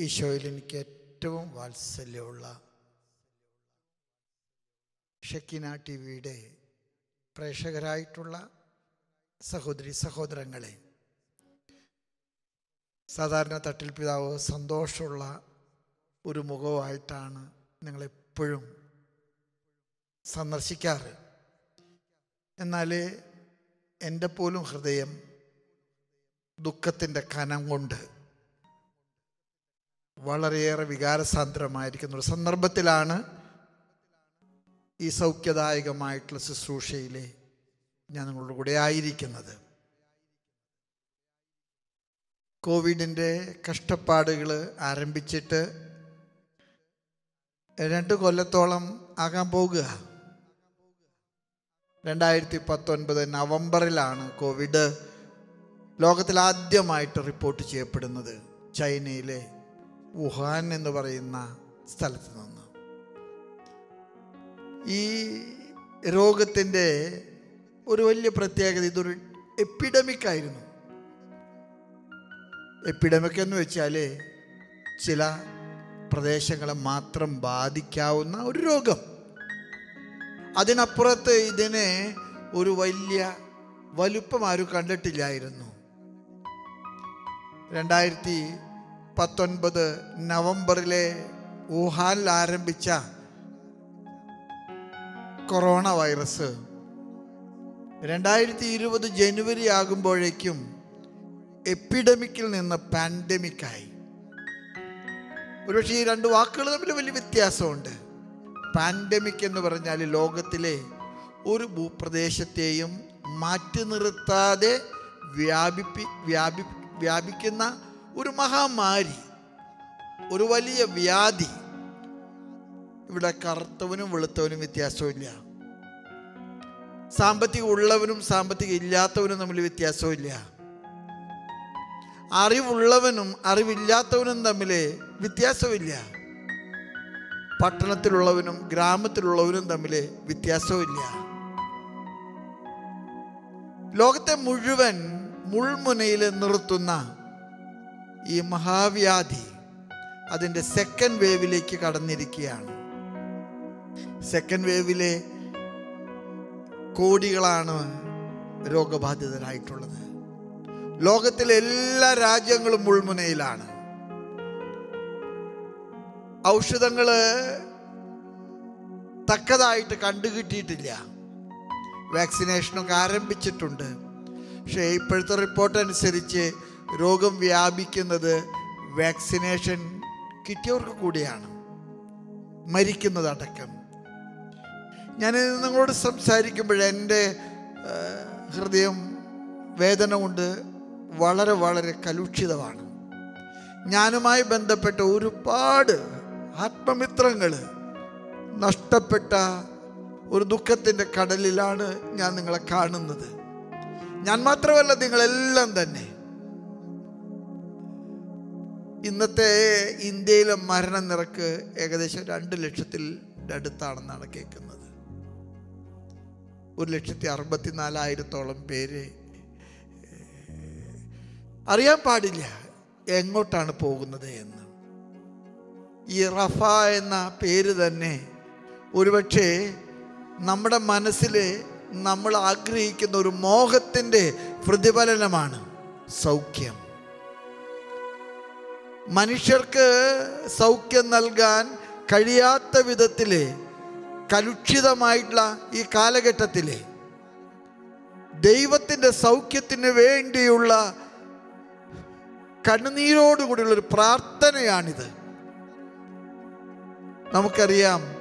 ഈശോയിൽ എനിക്ക് ഏറ്റവും വാത്സല്യമുള്ള ഷെക്കിന ടി വിയുടെ പ്രേക്ഷകരായിട്ടുള്ള സഹോദരി സഹോദരങ്ങളെ സാധാരണ തട്ടിൽ പിതാവ് സന്തോഷമുള്ള ഒരു മുഖവുമായിട്ടാണ് നിങ്ങളെപ്പോഴും സന്ദർശിക്കാറ്. എന്നാൽ എന്റെ പോലും ഹൃദയം ദുഃഖത്തിന്റെ കനം കൊണ്ട് വളരെയേറെ വികാരസാന്ദ്രമായിരിക്കുന്ന ഒരു സന്ദർഭത്തിലാണ് ഈ സൗഖ്യദായകമായിട്ടുള്ള ശുശ്രൂഷയിലെ ഞാൻ നിങ്ങളുടെ കൂടെ ആയിരിക്കുന്നത്. കോവിഡിന്റെ കഷ്ടപ്പാടുകൾ ആരംഭിച്ചിട്ട് രണ്ട് കൊല്ലത്തോളം ആകാൻ പോകുക. രണ്ടായിരത്തി പത്തൊൻപത് നവംബറിലാണ് കോവിഡ് ലോകത്തിൽ ആദ്യമായിട്ട് റിപ്പോർട്ട് ചെയ്യപ്പെടുന്നത് ചൈനയിലെ വുഹാൻ എന്ന് പറയുന്ന സ്ഥലത്ത് നിന്ന്. ഈ രോഗത്തിന്റെ ഒരു വലിയ പ്രത്യേകത ഇതൊരു എപ്പിഡമിക് ആയിരുന്നു. എപ്പിഡമിക് എന്ന് വെച്ചാൽ ചില പ്രദേശങ്ങളെ മാത്രം ബാധിക്കാവുന്ന ഒരു രോഗം. അതിനപ്പുറത്ത് ഇതിനെ ഒരു വലിയ വലുപ്പം ആരും കണ്ടിട്ടില്ലായിരുന്നു. രണ്ടായിരത്തി പത്തൊൻപത് നവംബറിലെ വുഹാനിൽ ആരംഭിച്ച കൊറോണ വൈറസ്. രണ്ടായിരത്തി ഇരുപത് ജനുവരി ആകുമ്പോഴേക്കും എപ്പിഡമിക്കിൽ നിന്ന് പാൻഡമിക്കായി. ഒരുപക്ഷെ ഈ രണ്ട് വാക്കുകൾ തമ്മിൽ വലിയ വ്യത്യാസമുണ്ട്. പാൻഡമിക് എന്ന് പറഞ്ഞാൽ ലോകത്തിലെ ഒരു ഭൂപ്രദേശത്തെയും മാറ്റി നിർത്താതെ വ്യാപിപ്പി വ്യാപി വ്യാപിക്കുന്ന ഒരു മഹാമാരി ഒരു വലിയ വ്യാധി. ഇവിടെ കറുത്തവനും വെളുത്തവനും വ്യത്യാസമില്ല. സാമ്പത്തികം ഉള്ളവനും സാമ്പത്തികം ഇല്ലാത്തവനും തമ്മിൽ വ്യത്യാസമില്ല. അറിവുള്ളവനും അറിവില്ലാത്തവനും തമ്മിൽ വ്യത്യാസമില്ല. പട്ടണത്തിലുള്ളവനും ഗ്രാമത്തിലുള്ളവനും തമ്മിൽ വ്യത്യാസമില്ല. ലോകത്തെ മുഴുവൻ മുൾമുനയിൽ നിർത്തുന്ന ഈ മഹാവ്യാധി അതിന്റെ സെക്കൻഡ് വേവിലേക്ക് കടന്നിരിക്കുകയാണ്. സെക്കൻഡ് വേവിലെ കോടികളാണ് രോഗബാധിതരായിട്ടുള്ളത്. ലോകത്തിലെ എല്ലാ രാജ്യങ്ങളും മുൾമുനയിലാണ്. ഔഷധങ്ങൾ തക്കതായിട്ട് കണ്ടുകിട്ടിയിട്ടില്ല. വാക്സിനേഷനൊക്കെ ആരംഭിച്ചിട്ടുണ്ട്. പക്ഷേ ഇപ്പോഴത്തെ റിപ്പോർട്ട് അനുസരിച്ച് രോഗം വ്യാപിക്കുന്നത് വാക്സിനേഷൻ കിട്ടിയവർക്ക് കൂടിയാണ്. മരിക്കുന്നതടക്കം ഞാൻ നിങ്ങളോട് സംസാരിക്കുമ്പോൾ എന്റെ ഹൃദയം വേദന കൊണ്ട് വളരെ വളരെ കലുഷിതമാണ്. ഞാനുമായി ബന്ധപ്പെട്ട ഒരുപാട് ആത്മമിത്രങ്ങൾ നഷ്ടപ്പെട്ട ഒരു ദുഃഖത്തിന്റെ കടലിലാണ് ഞാൻ നിങ്ങളെ കാണുന്നത്. ഞാൻ മാത്രമല്ല നിങ്ങളെല്ലാം തന്നെ. ഇന്നത്തെ ഇന്ത്യയിലെ മരണനിരക്ക് ഏകദേശം രണ്ട് ലക്ഷത്തിൽ അടുത്താണെന്നാണ് കേൾക്കുന്നത്. ഒരു ലക്ഷത്തി അറുപത്തിനാലായിരത്തോളം പേര് അറിയാൻ പാടില്ല എങ്ങോട്ടാണ് പോകുന്നത് എന്ന്. ഈ റഫ എന്ന പേര് തന്നെ ഒരുപക്ഷെ നമ്മുടെ മനസ്സിൽ നമ്മൾ ആഗ്രഹിക്കുന്ന ഒരു മോഹത്തിന്റെ പ്രതിഫലനമാണ് സൗഖ്യം. മനുഷ്യർക്ക് സൗഖ്യം നൽകാൻ കഴിയാത്ത വിധത്തിൽ കലുഷിതമായിട്ടുള്ള ഈ കാലഘട്ടത്തിൽ ദൈവത്തിന്റെ സൗഖ്യത്തിന് വേണ്ടിയുള്ള കണ്ണുനീരോടുകൂടിയുള്ള ഒരു പ്രാർത്ഥനയാണിത്. നമുക്കറിയാം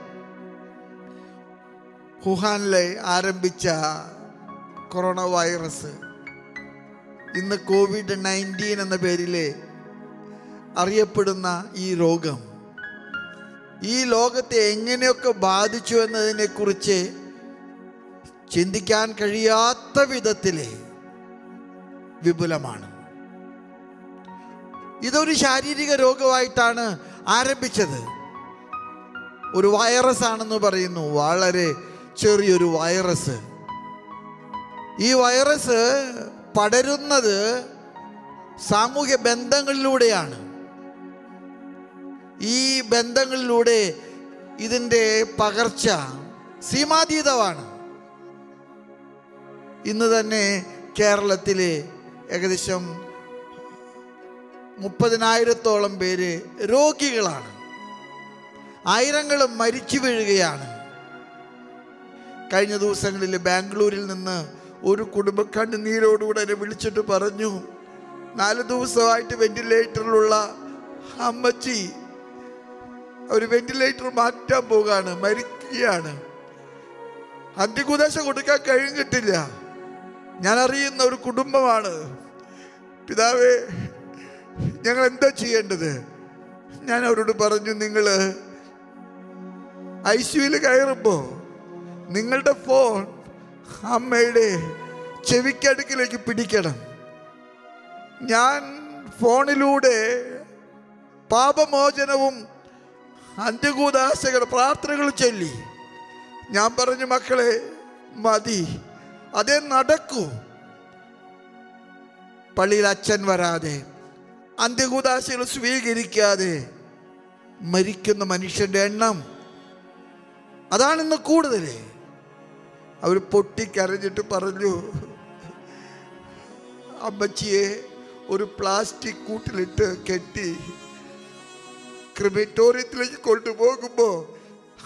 വുഹാനിലെ ആരംഭിച്ച കൊറോണ വൈറസ് ഇന്ന് കോവിഡ് നയന്റീൻ എന്ന പേരിൽ അറിയപ്പെടുന്ന ഈ രോഗം. ഈ ലോകത്തെ എങ്ങനെയൊക്കെ ബാധിച്ചു എന്നതിനെക്കുറിച്ച് ചിന്തിക്കാൻ കഴിയാത്ത വിധത്തിലെ വിപുലമാണ്. ഇതൊരു ശാരീരിക രോഗമായിട്ടാണ് ആരംഭിച്ചത്. ഒരു വൈറസ് ആണെന്ന് പറയുന്നു. വളരെ ചെറിയൊരു വൈറസ് ഈ വൈറസ് പടരുന്നത് സാമൂഹ്യ ബന്ധങ്ങളിലൂടെയാണ്. ഈ ബന്ധങ്ങളിലൂടെ ഇതിന്റെ പകർച്ച സീമാതീതമാണ്. ഇന്ന് തന്നെ കേരളത്തിലെ ഏകദേശം മുപ്പതിനായിരത്തോളം പേര് രോഗികളാണ്. ആയിരങ്ങൾ മരിച്ചു വീഴുകയാണ്. കഴിഞ്ഞ ദിവസങ്ങളിൽ ബാംഗ്ലൂരിൽ നിന്ന് ഒരു കുടുംബ കണ്ണുനീരോടുകൂടെ എന്നെ വിളിച്ചിട്ട് പറഞ്ഞു നാല് ദിവസമായിട്ട് വെന്റിലേറ്ററിലുള്ള അമ്മച്ചി ഒരു വെന്റിലേറ്റർ മാറ്റാൻ പോവുകയാണ് മരിക്കുകയാണ്. അന്ത്യകുദേശം കൊടുക്കാൻ കഴിഞ്ഞിട്ടില്ല. ഞാൻ അറിയുന്ന ഒരു കുടുംബമാണ്. പിതാവേ ഞങ്ങൾ എന്താ ചെയ്യേണ്ടത്? ഞാൻ അവരോട് പറഞ്ഞു നിങ്ങൾ ഐ സിയുയിൽ കയറുമ്പോൾ നിങ്ങളുടെ ഫോൺ അമ്മയുടെ ചെവിക്കടുക്കിലേക്ക് പിടിക്കണം. ഞാൻ ഫോണിലൂടെ പാപമോചനവും അന്ത്യകൂദാശകൾ പ്രാർത്ഥനകൾ ചൊല്ലി. ഞാൻ പറഞ്ഞു മക്കളെ മതി. അതേ നടക്കൂ. പള്ളിയിൽ അച്ഛൻ വരാതെ അന്ത്യകൂദാശകൾ സ്വീകരിക്കാതെ മരിക്കുന്ന മനുഷ്യന്റെ എണ്ണം അതാണ് ഇന്ന് കൂടുതൽ. അവർ പൊട്ടിക്കരഞ്ഞിട്ട് പറഞ്ഞു അമ്മച്ചിയെ ഒരു പ്ലാസ്റ്റിക് കൂട്ടിലിട്ട് കെട്ടി ക്രിമിറ്റോറിയത്തിലേക്ക് കൊണ്ടുപോകുമ്പോൾ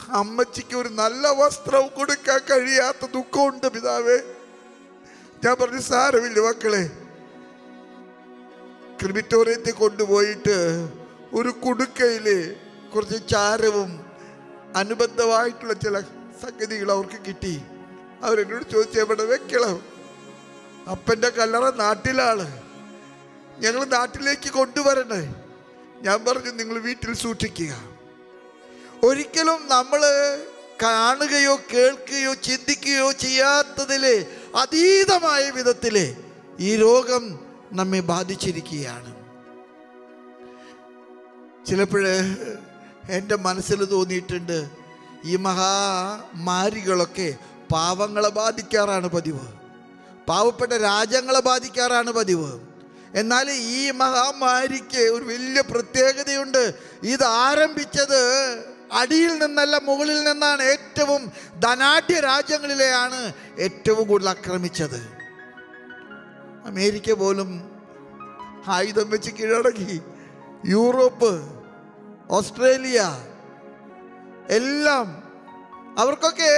അമ്മച്ചിക്ക് ഒരു നല്ല വസ്ത്രം കൊടുക്കാൻ കഴിയാത്ത ദുഃഖമുണ്ട് പിതാവേ. ഞാൻ പറഞ്ഞു സാരമില്ല മക്കളെ. ക്രിമിറ്റോറിയത്തിൽ കൊണ്ടുപോയിട്ട് ഒരു കുടുക്കയിൽ കുറച്ച് ചാരവും അനുബന്ധമായിട്ടുള്ള ചില സംഗതികൾ അവർക്ക് കിട്ടി. അവരെന്നോട് ചോദിച്ചു എവിടെ വെക്കണം? അപ്പന്റെ കല്ലറ നാട്ടിലാണ്. ഞങ്ങൾ നാട്ടിലേക്ക് കൊണ്ടുവരണേ. ഞാൻ പറഞ്ഞു നിങ്ങൾ വീട്ടിൽ സൂക്ഷിക്കുക. ഒരിക്കലും നമ്മൾ കാണുകയോ കേൾക്കുകയോ ചിന്തിക്കുകയോ ചെയ്യാത്തതിലെ അതീതമായ വിധത്തിൽ ഈ രോഗം നമ്മെ ബാധിച്ചിരിക്കുകയാണ്. ചിലപ്പോൾ എന്റെ മനസ്സിൽ തോന്നിയിട്ടുണ്ട് ഈ മഹാമാരികളൊക്കെ പാവങ്ങളെ ബാധിക്കാറാണ് പതിവ്. പാവപ്പെട്ട രാജ്യങ്ങളെ ബാധിക്കാറാണ് പതിവ്. എന്നാൽ ഈ മഹാമാരിക്ക് ഒരു വലിയ പ്രത്യേകതയുണ്ട്. ഇത് ആരംഭിച്ചത് അടിയിൽ നിന്നല്ല മുകളിൽ നിന്നാണ് ഏറ്റവും ധനാഢ്യ രാജ്യങ്ങളിലെയാണ് ഏറ്റവും കൂടുതൽ ആക്രമിച്ചത്. അമേരിക്ക പോലും ആയുധം വെച്ച് കീഴടക്കി. യൂറോപ്പ് ഓസ്ട്രേലിയ എല്ലാം അവർക്കൊക്കെ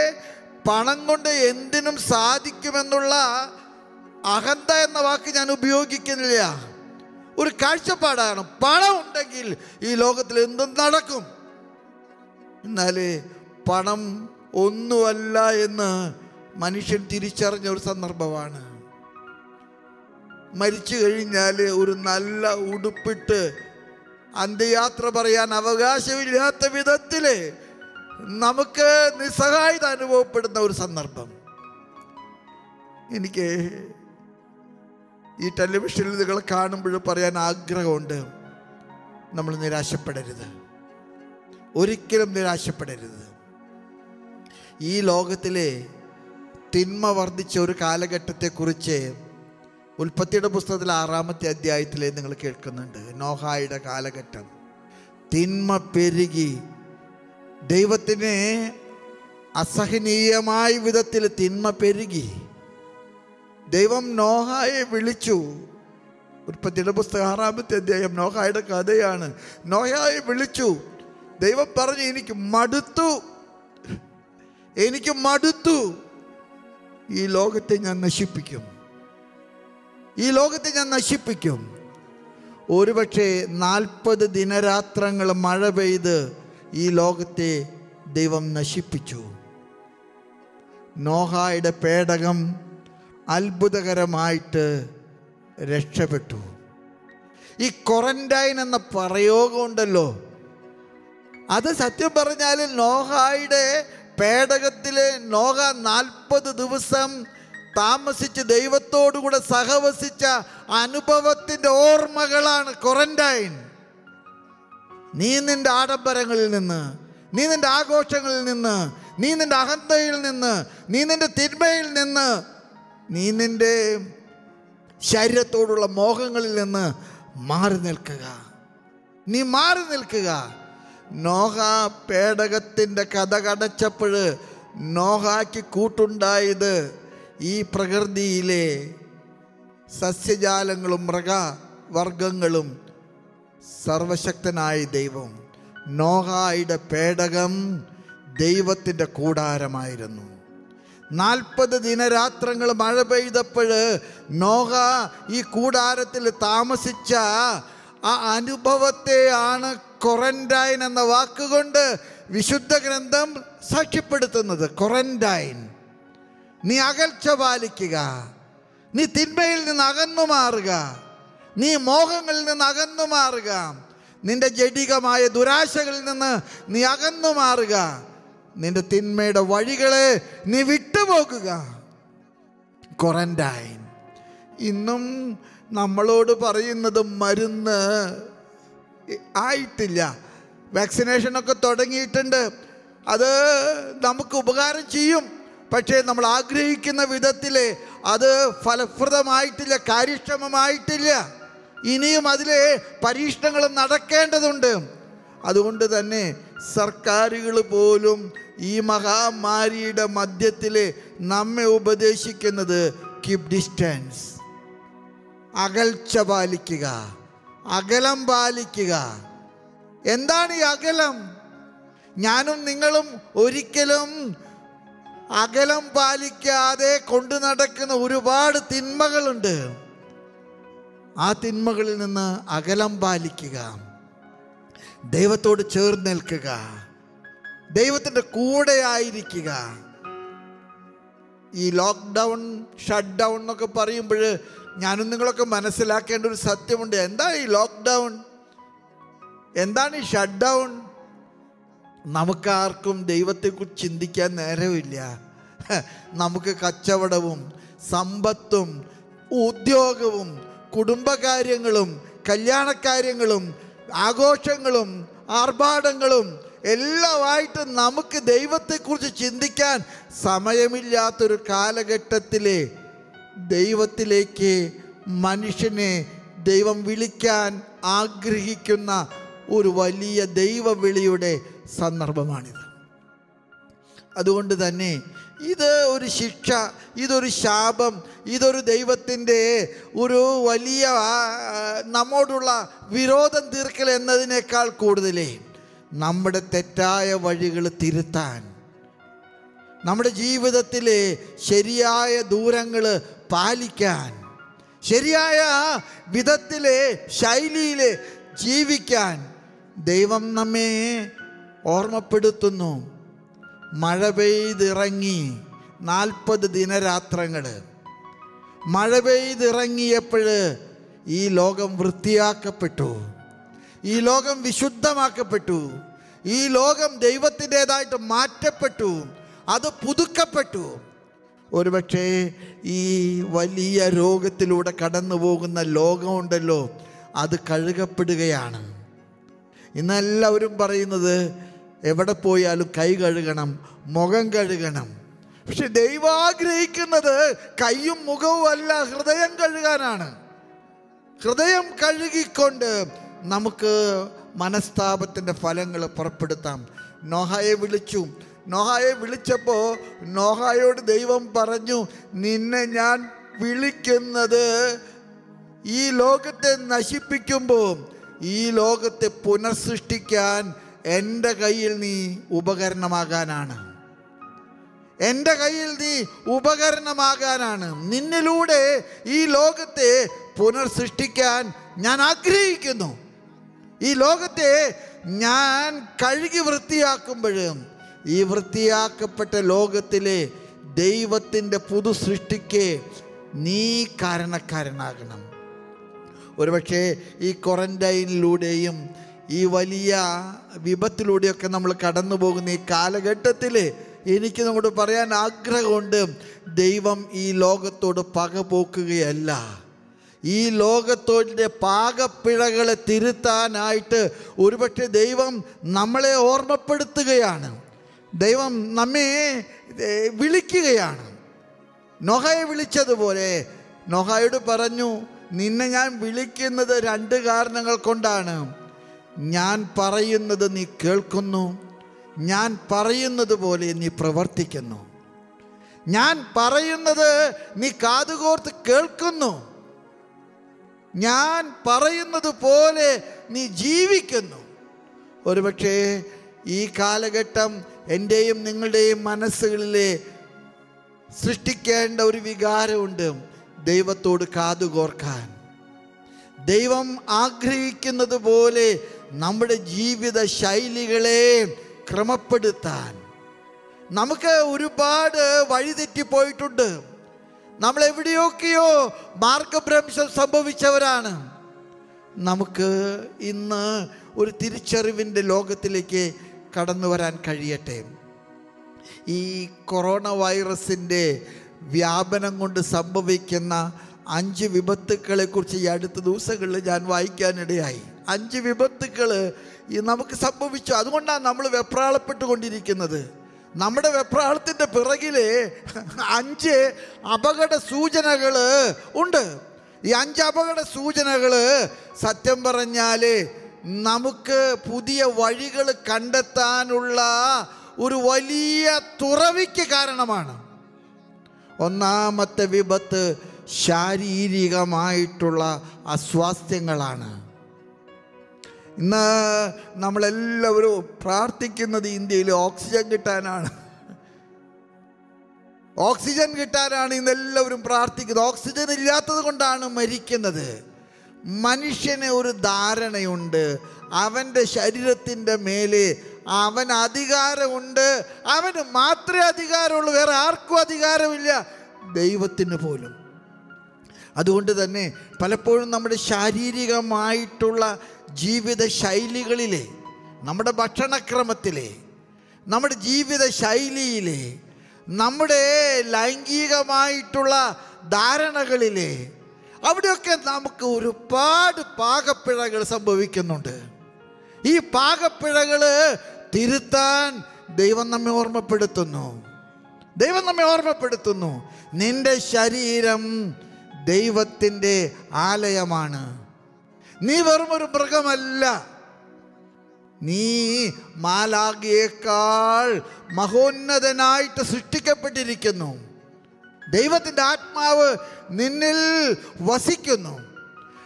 പണം കൊണ്ട് എന്തിനും സാധിക്കുമെന്നുള്ള അഹന്ത എന്ന വാക്ക് ഞാൻ ഉപയോഗിക്കുന്നില്ല. ഒരു കാഴ്ചപ്പാടാണ്. പണം ഉണ്ടെങ്കിൽ ഈ ലോകത്തിൽ എന്തും നടക്കും. എന്നാൽ പണം ഒന്നുമല്ല എന്ന് മനുഷ്യൻ തിരിച്ചറിഞ്ഞ ഒരു സന്ദർഭമാണ്. മരിച്ചു കഴിഞ്ഞാൽ ഒരു നല്ല ഉടുപ്പിട്ട് അന്ത്യയാത്ര പറയാൻ അവകാശമില്ലാത്ത വിധത്തിൽ നമുക്ക് നിസ്സഹായത അനുഭവപ്പെടുന്ന ഒരു സന്ദർഭം. എനിക്ക് ഈ ടെലിവിഷനിൽ നിങ്ങൾ കാണുമ്പോൾ പറയാൻ ആഗ്രഹമുണ്ട്. നമ്മൾ നിരാശപ്പെടരുത്. ഒരിക്കലും നിരാശപ്പെടരുത്. ഈ ലോകത്തിലെ തിന്മ വർദ്ധിച്ച ഒരു കാലഘട്ടത്തെക്കുറിച്ച് ഉൽപ്പത്തിയുടെ പുസ്തകത്തിൽ ആറാമത്തെ അധ്യായത്തിൽ നിങ്ങൾ കേൾക്കുന്നുണ്ട്. നോഹായുടെ കാലഘട്ടം. തിന്മ പെരുകി. ദൈവത്തിന് അസഹനീയമായ വിധത്തിൽ തിന്മ പെരുകി. ദൈവം നോഹായെ വിളിച്ചു. ഉൽപ്പത്തിയുടെ പുസ്തകം ആറാമത്തെ അധ്യായം നോഹായുടെ കഥയാണ്. നോഹായെ വിളിച്ചു. ദൈവം പറഞ്ഞു എനിക്ക് മടുത്തു. എനിക്ക് മടുത്തു. ഈ ലോകത്തെ ഞാൻ നശിപ്പിക്കും. ഈ ലോകത്തെ ഞാൻ നശിപ്പിക്കും. ഒരുപക്ഷെ നാൽപ്പത് ദിനരാത്രങ്ങൾ മഴ പെയ്ത് ഈ ലോകത്തെ ദൈവം നശിപ്പിച്ചു. നോഹായുടെ പേടകം അത്ഭുതകരമായിട്ട് രക്ഷപ്പെട്ടു. ഈ ക്വറന്റൈൻ എന്ന പ്രയോഗമുണ്ടല്ലോ അത് സത്യം പറഞ്ഞാൽ നോഹായുടെ പേടകത്തിലെ നോഹ നാൽപ്പത് ദിവസം താമസിച്ച് ദൈവത്തോടുകൂടെ സഹവസിച്ച അനുഭവത്തിന്റെ ഓർമ്മകളാണ് ക്വറന്റൈൻ നീ നിന്റെ ആഡംബരങ്ങളിൽ നിന്ന് നീ നിന്റെ ആഘോഷങ്ങളിൽ നിന്ന് നീ നിന്റെ അഹന്തയിൽ നിന്ന് നീ നിന്റെ തിന്മയിൽ നിന്ന് നീ നിന്റെ ശരീരത്തോടുള്ള മോഹങ്ങളിൽ നിന്ന് മാറി നിൽക്കുക. നീ മാറി നിൽക്കുക. നോഹ പേടകത്തിന്റെ കഥ കടച്ചപ്പോൾ നോഹാക്ക് കൂട്ടുണ്ടായത് ഈ പ്രകൃതിയിലെ സസ്യജാലങ്ങളും മൃഗവർഗങ്ങളും സർവശക്തനായ ദൈവം. നോഹായുടെ പേടകം ദൈവത്തിന്റെ കൂടാരമായിരുന്നു. നാൽപ്പത് ദിനരാത്രങ്ങൾ മഴ പെയ്തപ്പോൾ നോഹ ഈ കൂടാരത്തിൽ താമസിച്ച ആ അനുഭവത്തെയാണ് ക്വറന്റൈൻ എന്ന വാക്കുകൊണ്ട് വിശുദ്ധ ഗ്രന്ഥം സാക്ഷ്യപ്പെടുത്തുന്നത്. ക്വറന്റൈൻ നീ അകൽച്ച പാലിക്കുക. നീ തിന്മയിൽ നിന്ന് അകന്നു മാറുക. നീ മോഹങ്ങളിൽ നിന്ന് അകന്നു മാറുക. നിന്റെ ജഡികമായ ദുരാശകളിൽ നിന്ന് നീ അകന്നു മാറുക. നിന്റെ തിന്മയുടെ വഴികളെ നീ വിട്ടുപോകുക. ക്വാറന്റൈൻ ഇന്നും നമ്മളോട് പറയുന്നത് മരുന്ന് ആയിട്ടില്ല. വാക്സിനേഷനൊക്കെ തുടങ്ങിയിട്ടുണ്ട്. അത് നമുക്ക് ഉപകാരം ചെയ്യും. പക്ഷേ നമ്മൾ ആഗ്രഹിക്കുന്ന വിധത്തിൽ അത് ഫലപ്രദമായിട്ടില്ല കാര്യക്ഷമമായിട്ടില്ല. ഇനിയും അതിലെ പരീക്ഷണങ്ങൾ നടക്കേണ്ടതുണ്ട്. അതുകൊണ്ട് തന്നെ സർക്കാരുകൾ പോലും ഈ മഹാമാരിയുടെ മധ്യത്തിൽ നമ്മെ ഉപദേശിക്കുന്നത് കീപ് ഡിസ്റ്റൻസ് അകൽച്ച പാലിക്കുക. അകലം പാലിക്കുക. എന്താണ് ഈ അകലം? ഞാനും നിങ്ങളും ഒരിക്കലും അകലം പാലിക്കാതെ കൊണ്ടു നടക്കുന്ന ഒരുപാട് തിന്മകളുണ്ട്. ആ തിന്മകളിൽ നിന്ന് അകലം പാലിക്കുക. ദൈവത്തോട് ചേർന്ന് നിൽക്കുക. ദൈവത്തിന്റെ കൂടെ ആയിരിക്കുക ഈ ലോക്ക്ഡൗൺ ഷട്ട് ഡൗൺ എന്നൊക്കെ പറയുമ്പോൾ ഞാനും നിങ്ങളൊക്കെ മനസ്സിലാക്കേണ്ട ഒരു സത്യമുണ്ട്. എന്താ ഈ ലോക്ക്ഡൗൺ? എന്താണ് ഈ ഷട്ട് ഡൗൺ നമുക്കാർക്കും ദൈവത്തെക്കുറിച്ച് ചിന്തിക്കാൻ നേരമില്ല. നമുക്ക് കച്ചവടവും സമ്പത്തും ഉദ്യോഗവും കുടുംബകാര്യങ്ങളും കല്യാണക്കാര്യങ്ങളും ആഘോഷങ്ങളും ആർഭാടങ്ങളും എല്ലാമായിട്ട് നമുക്ക് ദൈവത്തെക്കുറിച്ച് ചിന്തിക്കാൻ സമയമില്ലാത്തൊരു കാലഘട്ടത്തിലെ ദൈവത്തിലേക്ക് മനുഷ്യനെ ദൈവം വിളിക്കാൻ ആഗ്രഹിക്കുന്ന ഒരു വലിയ ദൈവവിളിയുടെ സന്ദർഭമാണിത്. അതുകൊണ്ട് തന്നെ ഇത് ഒരു ശിക്ഷ ഇതൊരു ശാപം ഇതൊരു ദൈവത്തിന്റെ ഒരു വലിയ നമ്മോടുള്ള വിരോധം തീർക്കൽ എന്നതിനേക്കാൾ കൂടുതലേ നമ്മുടെ തെറ്റായ വഴികൾ തിരുത്താൻ. നമ്മുടെ ജീവിതത്തിലെ ശരിയായ ദൂരങ്ങൾ പാലിക്കാൻ. ശരിയായ വിധത്തിലെ ശൈലിയിൽ ജീവിക്കാൻ. ദൈവം നമ്മെ ഓർമ്മപ്പെടുത്തുന്നു. മഴ പെയ്തിറങ്ങി നാൽപ്പത് ദിനരാത്രങ്ങൾ. മഴ പെയ്തിറങ്ങിയപ്പോൾ ഈ ലോകം വൃത്തിയാക്കപ്പെട്ടു. ഈ ലോകം വിശുദ്ധമാക്കപ്പെട്ടു. ഈ ലോകം ദൈവത്തിന്റെതായിട്ട് മാറ്റപ്പെട്ടു. അത് പുതുക്കപ്പെട്ടു. ഒരുപക്ഷേ ഈ വലിയ രോഗത്തിലൂടെ കടന്നു പോകുന്ന ലോകമുണ്ടല്ലോ അത് കഴുകപ്പെടുകയാണ്. ഇന്നെല്ലാവരും പറയുന്നത് എവിടെ പോയാലും കൈ കഴുകണം മുഖം കഴുകണം. പക്ഷെ ദൈവം ആഗ്രഹിക്കുന്നത് കൈയും മുഖവും അല്ല ഹൃദയം കഴുകാനാണ്. ഹൃദയം കഴുകിക്കൊണ്ട് നമുക്ക് മനസ്താപത്തിന്റെ ഫലങ്ങൾ പുറപ്പെടുത്താം. നോഹയെ വിളിച്ചു. നോഹയെ വിളിച്ചപ്പോൾ നോഹയോട് ദൈവം പറഞ്ഞു നിന്നെ ഞാൻ വിളിക്കുന്നത് ഈ ലോകത്തെ നശിപ്പിക്കുമ്പോൾ ഈ ലോകത്തെ പുനഃസൃഷ്ടിക്കാൻ എന്റെ കയ്യിൽ നീ ഉപകരണമാകാനാണ്. എന്റെ കയ്യിൽ നീ ഉപകരണമാകാനാണ്. നിന്നിലൂടെ ഈ ലോകത്തെ പുനർസൃഷ്ടിക്കാൻ ഞാൻ ആഗ്രഹിക്കുന്നു. ഈ ലോകത്തെ ഞാൻ കഴുകി വൃത്തിയാക്കുമ്പോഴും ഈ വൃത്തിയാക്കപ്പെട്ട ലോകത്തിലെ ദൈവത്തിന്റെ പുതു സൃഷ്ടിക്ക് നീ കാരണക്കാരനാകണം. ഒരുപക്ഷെ ഈ ക്വാറന്റൈനിലൂടെയും ഈ വലിയ വിപത്തിലൂടെയൊക്കെ നമ്മൾ കടന്നു പോകുന്ന ഈ കാലഘട്ടത്തിൽ എനിക്ക് നമ്മോട് പറയാൻ ആഗ്രഹമുണ്ട്. ദൈവം ഈ ലോകത്തോട് പക പോക്കുകയല്ല ഈ ലോകത്തോടെ പാകപ്പിഴകളെ തിരുത്താനായിട്ട് ഒരുപക്ഷെ ദൈവം നമ്മളെ ഓർമ്മപ്പെടുത്തുകയാണ്. ദൈവം നമ്മെ വിളിക്കുകയാണ്. നൊഹയെ വിളിച്ചതുപോലെ നൊഹയോട് പറഞ്ഞു നിന്നെ ഞാൻ വിളിക്കുന്നത് രണ്ട് കാരണങ്ങൾ കൊണ്ടാണ്. ഞാൻ പറയുന്നത് നീ കേൾക്കുന്നു. ഞാൻ പറയുന്നത് പോലെ നീ പ്രവർത്തിക്കുന്നു. ഞാൻ പറയുന്നത് നീ കാതുകോർത്ത് കേൾക്കുന്നു. ഞാൻ പറയുന്നത് പോലെ നീ ജീവിക്കുന്നു. ഒരുപക്ഷേ ഈ കാലഘട്ടം എന്റെയും നിങ്ങളുടെയും മനസ്സുകളിലെ സൃഷ്ടിക്കേണ്ട ഒരു വികാരമുണ്ട് ദൈവത്തോട് കാതുകോർക്കാൻ. ദൈവം ആഗ്രഹിക്കുന്നത് പോലെ നമ്മുടെ ജീവിത ശൈലികളെ ക്രമപ്പെടുത്താൻ. നമുക്ക് ഒരുപാട് വഴിതെറ്റിപ്പോയിട്ടുണ്ട് നമ്മൾ എവിടെയൊക്കെയോ മാർഗഭ്രംശം സംഭവിച്ചവരാണ്. നമുക്ക് ഇന്ന് ഒരു തിരിച്ചറിവിന്റെ ലോകത്തിലേക്ക് കടന്നു വരാൻ കഴിയട്ടെ. ഈ കൊറോണ വൈറസിന്റെ വ്യാപനം കൊണ്ട് സംഭവിക്കുന്ന അഞ്ച് വിപത്തുക്കളെക്കുറിച്ച് ഈ അടുത്ത ദിവസങ്ങളിൽ ഞാൻ വായിക്കാനിടയായി. അഞ്ച് വിപത്തുക്കൾ നമുക്ക് സംഭവിച്ചു. അതുകൊണ്ടാണ് നമ്മൾ വെപ്രാളപ്പെട്ടുകൊണ്ടിരിക്കുന്നത്. നമ്മുടെ വെപ്രാളത്തിന്റെ പിറകിൽ അഞ്ച് അപകട സൂചനകൾ ഉണ്ട്. ഈ അഞ്ച് അപകട സൂചനകൾ സത്യം പറഞ്ഞാൽ നമുക്ക് പുതിയ വഴികൾ കണ്ടെത്താനുള്ള ഒരു വലിയ തുറവിക്ക് കാരണമാണ്. ഒന്നാമത്തെ വിപത്ത് ശാരീരികമായിട്ടുള്ള അസ്വാസ്ഥ്യങ്ങളാണ്. ഇന്ന് നമ്മളെല്ലാവരും പ്രാർത്ഥിക്കുന്നത് ഇന്ത്യയിൽ ഓക്സിജൻ കിട്ടാനാണ്. ഓക്സിജൻ കിട്ടാനാണ് ഇന്ന് എല്ലാവരും പ്രാർത്ഥിക്കുന്നത്. ഓക്സിജൻ ഇല്ലാത്തത് കൊണ്ടാണ് മരിക്കുന്നത്. മനുഷ്യന് ഒരു ധാരണയുണ്ട്. അവന്റെ ശരീരത്തിന്റെ മേലെ അവൻ അധികാരമുണ്ട്. അവന് മാത്രമേ അധികാരമുള്ളൂ. വേറെ ആർക്കും അധികാരമില്ല. ദൈവത്തിന് പോലും. അതുകൊണ്ട് തന്നെ പലപ്പോഴും നമ്മുടെ ശാരീരികമായിട്ടുള്ള ജീവിത ശൈലികളിലെ നമ്മുടെ ഭക്ഷണക്രമത്തിലെ നമ്മുടെ ജീവിത ശൈലിയിലെ നമ്മുടെ ലൈംഗികമായിട്ടുള്ള ധാരണകളിലെ അവിടെയൊക്കെ നമുക്ക് ഒരുപാട് പാകപ്പിഴകൾ സംഭവിക്കുന്നുണ്ട്. ഈ പാകപ്പിഴകൾ തിരുത്താൻ ദൈവം നമ്മെ ഓർമ്മപ്പെടുത്തുന്നു. ദൈവം നമ്മെ ഓർമ്മപ്പെടുത്തുന്നു. നിന്റെ ശരീരം ദൈവത്തിന്റെ ആലയമാണ്. നീ വെറും ഒരു മൃഗമല്ല. നീ മാലാഗിയേക്കാൾ മഹോന്നതനായിട്ട് സൃഷ്ടിക്കപ്പെട്ടിരിക്കുന്നു. ദൈവത്തിന്റെ ആത്മാവ് നിന്നിൽ വസിക്കുന്നു.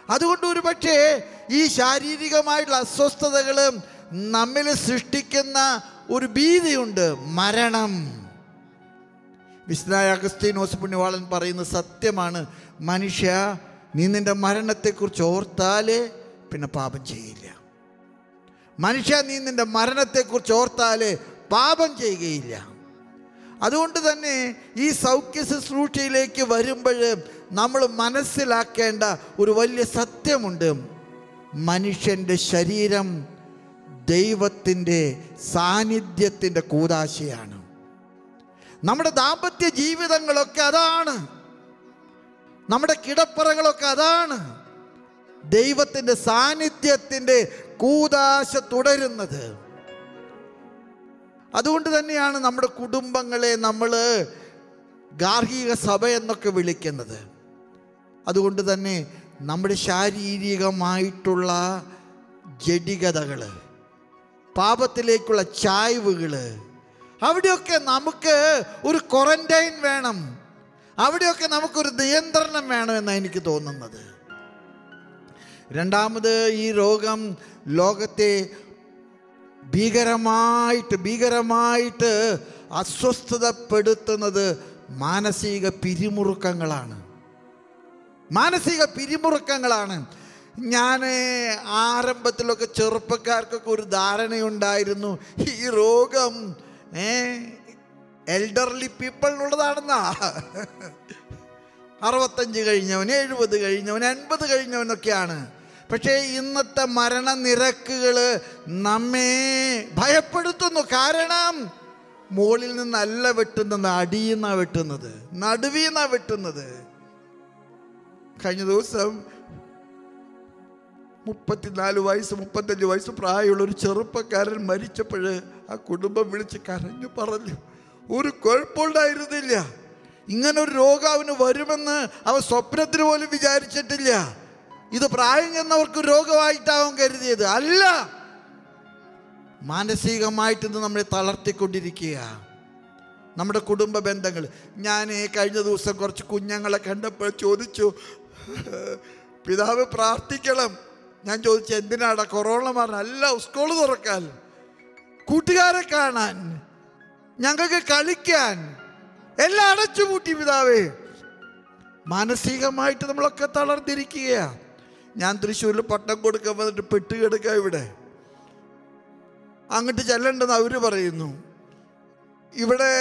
അതുകൊണ്ട് ഒരു പക്ഷേ ഈ ശാരീരികമായിട്ടുള്ള അസ്വസ്ഥതകൾ നമ്മിൽ സൃഷ്ടിക്കുന്ന ഒരു ഭീതിയുണ്ട്. മരണം. വിശുദ്ധനായ അഗസ്തീനോസ് പുണ്യവാളൻ പറയുന്ന സത്യമാണ്. മനുഷ്യ നീ നിന്റെ മരണത്തെക്കുറിച്ച് ഓർത്താലേ പിന്നെ പാപം ചെയ്യില്ല. മനുഷ്യ നീ നിന്റെ മരണത്തെക്കുറിച്ച് ഓർത്താലേ പാപം ചെയ്യുകയില്ല. അതുകൊണ്ട് തന്നെ ഈ സൗഖ്യ ശുശ്രൂഷയിലേക്ക് വരുമ്പോൾ നമ്മൾ മനസ്സിലാക്കേണ്ട ഒരു വലിയ സത്യമുണ്ട്. മനുഷ്യന്റെ ശരീരം ദൈവത്തിന്റെ സാന്നിധ്യത്തിന്റെ കൂതാശയാണ്. നമ്മുടെ ദാമ്പത്യ ജീവിതങ്ങളൊക്കെ അതാണ്. നമ്മുടെ കിടപ്പറകളൊക്കെ അതാണ്. ദൈവത്തിന്റെ സാന്നിധ്യത്തിന്റെ കൂതാശ തുടരുന്നത്. അതുകൊണ്ട് തന്നെയാണ് നമ്മുടെ കുടുംബങ്ങളെ നമ്മൾ ഗാർഹിക സഭ എന്നൊക്കെ വിളിക്കുന്നത്. അതുകൊണ്ട് തന്നെ നമ്മുടെ ശാരീരികമായിട്ടുള്ള ജഡികതകൾ പാപത്തിലേക്കുള്ള ചായ്വുകൾ അവിടെയൊക്കെ നമുക്ക് ഒരു ക്വാറന്റൈൻ വേണം. അവിടെയൊക്കെ നമുക്കൊരു നിയന്ത്രണം വേണമെന്നാണ് എനിക്ക് തോന്നുന്നത്. രണ്ടാമത് ഈ രോഗം ലോകത്തെ ഭീകരമായിട്ട് ഭീകരമായിട്ട് അസ്വസ്ഥതപ്പെടുത്തുന്നത് മാനസിക പിരിമുറുക്കങ്ങളാണ്. മാനസിക പിരിമുറുക്കങ്ങളാണ്. ഞാൻ ആരംഭത്തിലൊക്കെ ചെറുപ്പക്കാർക്കൊക്കെ ഒരു ധാരണയുണ്ടായിരുന്നു ഈ രോഗം എൽഡർലി പീപ്പിളിനുള്ളതാണെന്നാ അറുപത്തഞ്ച് കഴിഞ്ഞവൻ എഴുപത് കഴിഞ്ഞവൻ എൺപത് കഴിഞ്ഞവനൊക്കെയാണ്. പക്ഷേ ഇന്നത്തെ മരണനിരക്കുകൾ നമ്മെ ഭയപ്പെടുത്തുന്നു. കാരണം മുകളിൽ നിന്നല്ല വെട്ടുന്നത് അടിയിൽ വെട്ടുന്നത് നടുവിൽ നിന്നാണ് വെട്ടുന്നത്. കഴിഞ്ഞ ദിവസം മുപ്പത്തിനാല് വയസ്സ് മുപ്പത്തഞ്ച് വയസ്സ് പ്രായമുള്ള ഒരു ചെറുപ്പക്കാരൻ മരിച്ചപ്പോൾ ആ കുടുംബം വിളിച്ച് കരഞ്ഞു പറഞ്ഞു. ഒരു കുഴപ്പമുണ്ടായിരുന്നില്ല. ഇങ്ങനെ ഒരു രോഗം അവന് വരുമെന്ന് അവൻ സ്വപ്നത്തിൽ പോലും വിചാരിച്ചിട്ടില്ല. ഇത് പ്രായം ചെന്നവർക്ക് രോഗമായിട്ടാവും കരുതിയത്. അല്ല. മാനസികമായിട്ട് ഇത് നമ്മളെ തളർത്തിക്കൊണ്ടിരിക്കുക നമ്മുടെ കുടുംബ ബന്ധങ്ങൾ. ഞാൻ കഴിഞ്ഞ ദിവസം കുറച്ച് കുഞ്ഞുങ്ങളെ കണ്ടപ്പോൾ ചോദിച്ചു പിതാവ് പ്രാർത്ഥിക്കണം. ഞാൻ ചോദിച്ചു എന്തിനാടാ കൊറോണ മാറാൻ അല്ല സ്കൂൾ തുറക്കാൻ. കൂട്ടുകാരെ കാണാൻ. ഞങ്ങൾക്ക് കളിക്കാൻ എല്ലാം അടച്ചുപൂട്ടി പിതാവേ. മാനസികമായിട്ട് നമ്മളൊക്കെ തളർന്നിരിക്കുകയാണ് ഞാൻ തൃശ്ശൂരിൽ പട്ടം കൊടുക്കാൻ വന്നിട്ട് പെട്ടുകിടക്കുക ഇവിടെ. അങ്ങോട്ട് ചെല്ലണ്ടെന്ന് അവർ പറയുന്നു. ഇവിടെ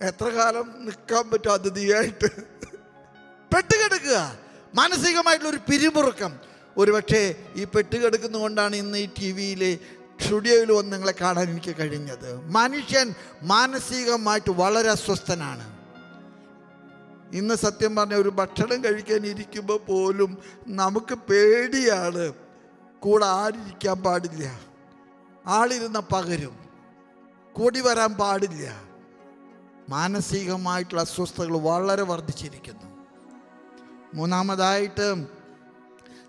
എത്ര കാലം നിൽക്കാൻ പറ്റും അതിഥിയായിട്ട്? പെട്ടുകിടക്കുക മാനസികമായിട്ടുള്ള ഒരു പിരിമുറുക്കം. ഒരുപക്ഷെ ഈ പെട്ടുകിടക്കുന്നതുകൊണ്ടാണ് ഇന്ന് ഈ ടി വിയിൽ സ്റ്റുഡിയോയിൽ വന്ന് നിങ്ങളെ കാണാൻ എനിക്ക് കഴിഞ്ഞത്. മനുഷ്യൻ മാനസികമായിട്ട് വളരെ അസ്വസ്ഥനാണ്. ഇന്ന് സത്യം പറഞ്ഞ ഒരു ഭക്ഷണം കഴിക്കാൻ ഇരിക്കുമ്പോൾ പോലും നമുക്ക് പേടിയാണ്. കൂടെ ആരിരിക്കാൻ പാടില്ല. ആളിരുന്ന പകരും. കൂടി വരാൻ പാടില്ല. മാനസികമായിട്ടുള്ള അസ്വസ്ഥതകൾ വളരെ വർദ്ധിച്ചിരിക്കുന്നു. മൂന്നാമതായിട്ട്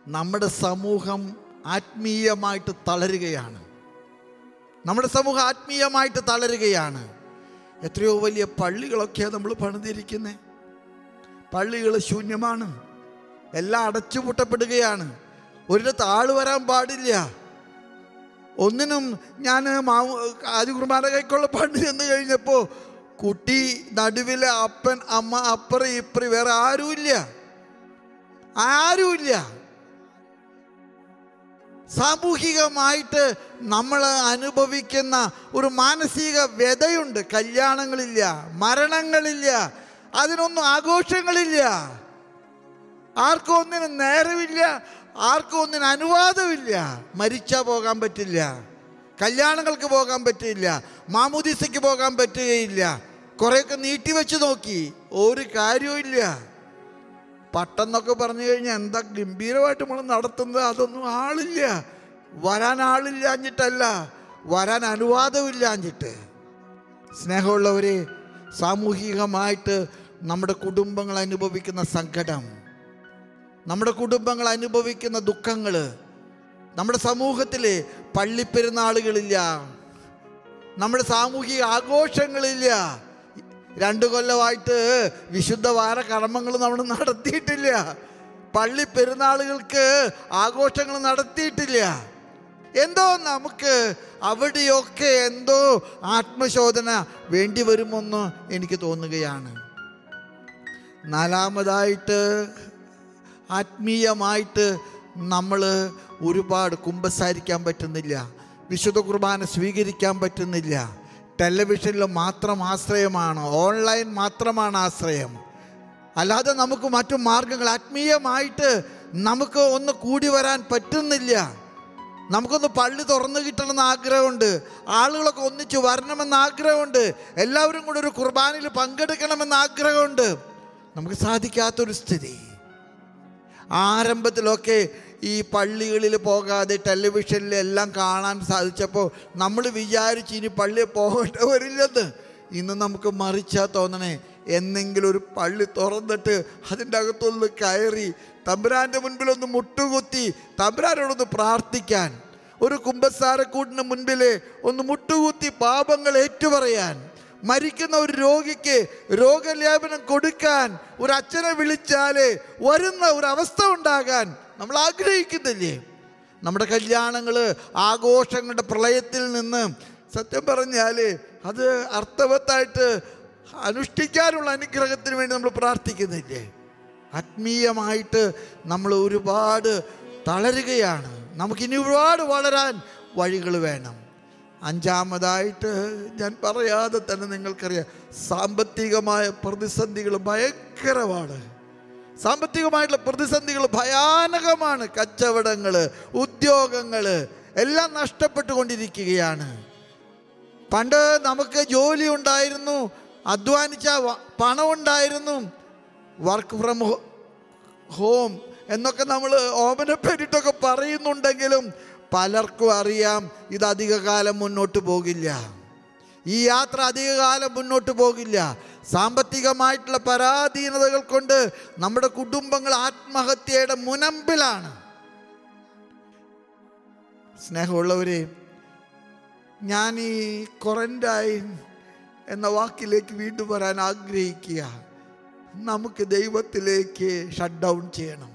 നമ്മുടെ സമൂഹം ആത്മീയമായിട്ട് തളരുകയാണ്. നമ്മുടെ സമൂഹം ആത്മീയമായിട്ട് തളരുകയാണ്. എത്രയോ വലിയ പള്ളികളൊക്കെയാണ് നമ്മൾ പണിതിരിക്കുന്നത് പള്ളികൾ ശൂന്യമാണ്. എല്ലാം അടച്ചുപൂട്ടപ്പെടുകയാണ്. ഒരിടത്ത് ആൾ വരാൻ പാടില്ല. ഒന്നിനും ഞാൻ മാവ് ആദ്യ കുർബാന കൈക്കുള്ള പണ്ട് ചെന്ന് കഴിഞ്ഞപ്പോൾ കുട്ടി നടുവിലെ അപ്പൻ അമ്മ അപ്പറി ഇപ്പറി വേറെ ആരുമില്ല. ആരുമില്ല. സാമൂഹികമായിട്ട് നമ്മൾ അനുഭവിക്കുന്ന ഒരു മാനസിക വ്യതയുണ്ട്. കല്യാണങ്ങളില്ല മരണങ്ങളില്ല അതിനൊന്നും ആഘോഷങ്ങളില്ല. ആർക്കും ഒന്നിനും നേരമില്ല ആർക്കും ഒന്നിനും അനുവാദമില്ല. മരിച്ചാൽ പോകാൻ പറ്റില്ല കല്യാണങ്ങൾക്ക് പോകാൻ പറ്റില്ല മാമുദീസയ്ക്ക് പോകാൻ പറ്റുകയില്ല. കുറേയൊക്കെ നീട്ടിവെച്ച് നോക്കി ഒരു കാര്യവും പട്ടെന്നൊക്കെ പറഞ്ഞു കഴിഞ്ഞാൽ എന്താ ഗംഭീരമായിട്ട് നമ്മൾ നടത്തുന്നത്? അതൊന്നും ആളില്ല. വരാൻ ആളില്ലാഞ്ഞിട്ടല്ല. വരാൻ അനുവാദമില്ലാഞ്ഞിട്ട്. സ്നേഹമുള്ളവരെ സാമൂഹികമായിട്ട് നമ്മുടെ കുടുംബങ്ങൾ അനുഭവിക്കുന്ന സങ്കടം നമ്മുടെ കുടുംബങ്ങൾ അനുഭവിക്കുന്ന ദുഃഖങ്ങൾ നമ്മുടെ സമൂഹത്തിൽ പള്ളിപ്പെരുന്നാളുകളില്ല നമ്മുടെ സാമൂഹിക ആഘോഷങ്ങളില്ല രണ്ടു കൊല്ലമായിട്ട് വിശുദ്ധ വാര കർമ്മങ്ങൾ നമ്മൾ നടത്തിയിട്ടില്ല. പള്ളി പെരുന്നാളുകൾക്ക് ആഘോഷങ്ങൾ നടത്തിയിട്ടില്ല. എന്തോ നമുക്ക് അവിടെയൊക്കെ എന്തോ ആത്മശോധന വേണ്ടി വരുമെന്ന് എനിക്ക് തോന്നുകയാണ്. നാലാമതായിട്ട് ആത്മീയമായിട്ട് നമ്മൾ ഒരുപാട് കുമ്പസാരിക്കാൻ പറ്റുന്നില്ല. വിശുദ്ധ കുർബാന സ്വീകരിക്കാൻ പറ്റുന്നില്ല. ടെലിവിഷനിൽ മാത്രം ആശ്രയമാണ് ഓൺലൈൻ മാത്രമാണ് ആശ്രയം. അല്ലാതെ നമുക്ക് മറ്റു മാർഗങ്ങൾ ആത്മീയമായിട്ട് നമുക്ക് ഒന്ന് കൂടി വരാൻ പറ്റുന്നില്ല. നമുക്കൊന്ന് പള്ളി തുറന്നു കിട്ടണമെന്ന് ആഗ്രഹമുണ്ട് ആളുകളൊക്കെ ഒന്നിച്ച് വരണമെന്ന് ആഗ്രഹമുണ്ട് എല്ലാവരും കൂടെ ഒരു കുർബാനയിൽ പങ്കെടുക്കണമെന്ന് ആഗ്രഹമുണ്ട്. നമുക്ക് സാധിക്കാത്തൊരു സ്ഥിതി. ആരംഭത്തിലൊക്കെ ഈ പള്ളികളിൽ പോകാതെ ടെലിവിഷനിൽ എല്ലാം കാണാൻ സാധിച്ചപ്പോൾ നമ്മൾ വിചാരിച്ച് ഇനി പള്ളിയിൽ പോകേണ്ട വരില്ലെന്ന് ഇന്ന് നമുക്ക് മറിച്ചാ തോന്നണേ. എന്നെങ്കിലും ഒരു പള്ളി തുറന്നിട്ട് അതിന്റെ അകത്തൊന്ന് കയറി തമ്പുരാന്റെ മുൻപിലൊന്ന് മുട്ടുകുത്തി തമ്പുരാനോടൊന്ന് പ്രാർത്ഥിക്കാൻ. ഒരു കുമ്പസാരക്കൂട്ടിന് മുൻപിൽ ഒന്ന് മുട്ടുകുത്തി പാപങ്ങൾ ഏറ്റുപറയാൻ. മരിക്കുന്ന ഒരു രോഗിക്ക് രോഗലേപനം കൊടുക്കാൻ. ഒരു അച്ഛനെ വിളിച്ചാൽ വരുന്ന ഒരു അവസ്ഥ ഉണ്ടാകാൻ. നമ്മൾ ആഗ്രഹിക്കുന്നില്ലേ നമ്മുടെ കല്യാണങ്ങൾ ആഘോഷങ്ങളുടെ പ്രളയത്തിൽ നിന്ന് സത്യം പറഞ്ഞാൽ അത് അർത്ഥവത്തായിട്ട് അനുഷ്ഠിക്കാനുള്ള അനുഗ്രഹത്തിന് വേണ്ടി നമ്മൾ പ്രാർത്ഥിക്കുന്നില്ലേ? ആത്മീയമായിട്ട് നമ്മൾ ഒരുപാട് തളരുകയാണ്. നമുക്കിനി ഒരുപാട് വളരാൻ വഴികൾ വേണം. അഞ്ചാമതായിട്ട് ഞാൻ പറയാതെ തന്നെ നിങ്ങൾക്കറിയാം സാമ്പത്തികമായ പ്രതിസന്ധികൾ ഭയങ്കരമാണ്. സാമ്പത്തികമായിട്ടുള്ള പ്രതിസന്ധികൾ ഭയാനകമാണ്. കച്ചവടങ്ങൾ ഉദ്യോഗങ്ങൾ എല്ലാം നഷ്ടപ്പെട്ടുകൊണ്ടിരിക്കുകയാണ്. പണ്ട് നമുക്ക് ജോലി ഉണ്ടായിരുന്നു അധ്വാനിച്ച പണം ഉണ്ടായിരുന്നു. വർക്ക് ഫ്രം ഹോം എന്നൊക്കെ നമ്മൾ ഓമനപ്പേരിട്ടൊക്കെ പറയുന്നുണ്ടെങ്കിലും പലർക്കും അറിയാം ഇത് അധികകാലം മുന്നോട്ട് പോകില്ല. ഈ യാത്ര അധികകാലം മുന്നോട്ട് പോകില്ല. സാമ്പത്തികമായിട്ടുള്ള പരാധീനതകൾ കൊണ്ട് നമ്മുടെ കുടുംബങ്ങൾ ആത്മഹത്യയുടെ മുനമ്പിലാണ്. സ്നേഹമുള്ളവരെ ഞാൻ ഈ ക്വാറന്റൈൻ എന്ന വാക്കിലേക്ക് വീണ്ടും വരാൻ ആഗ്രഹിക്കുക. നമുക്ക് ദൈവത്തിലേക്ക് ഷട്ട് ഡൗൺ ചെയ്യണം.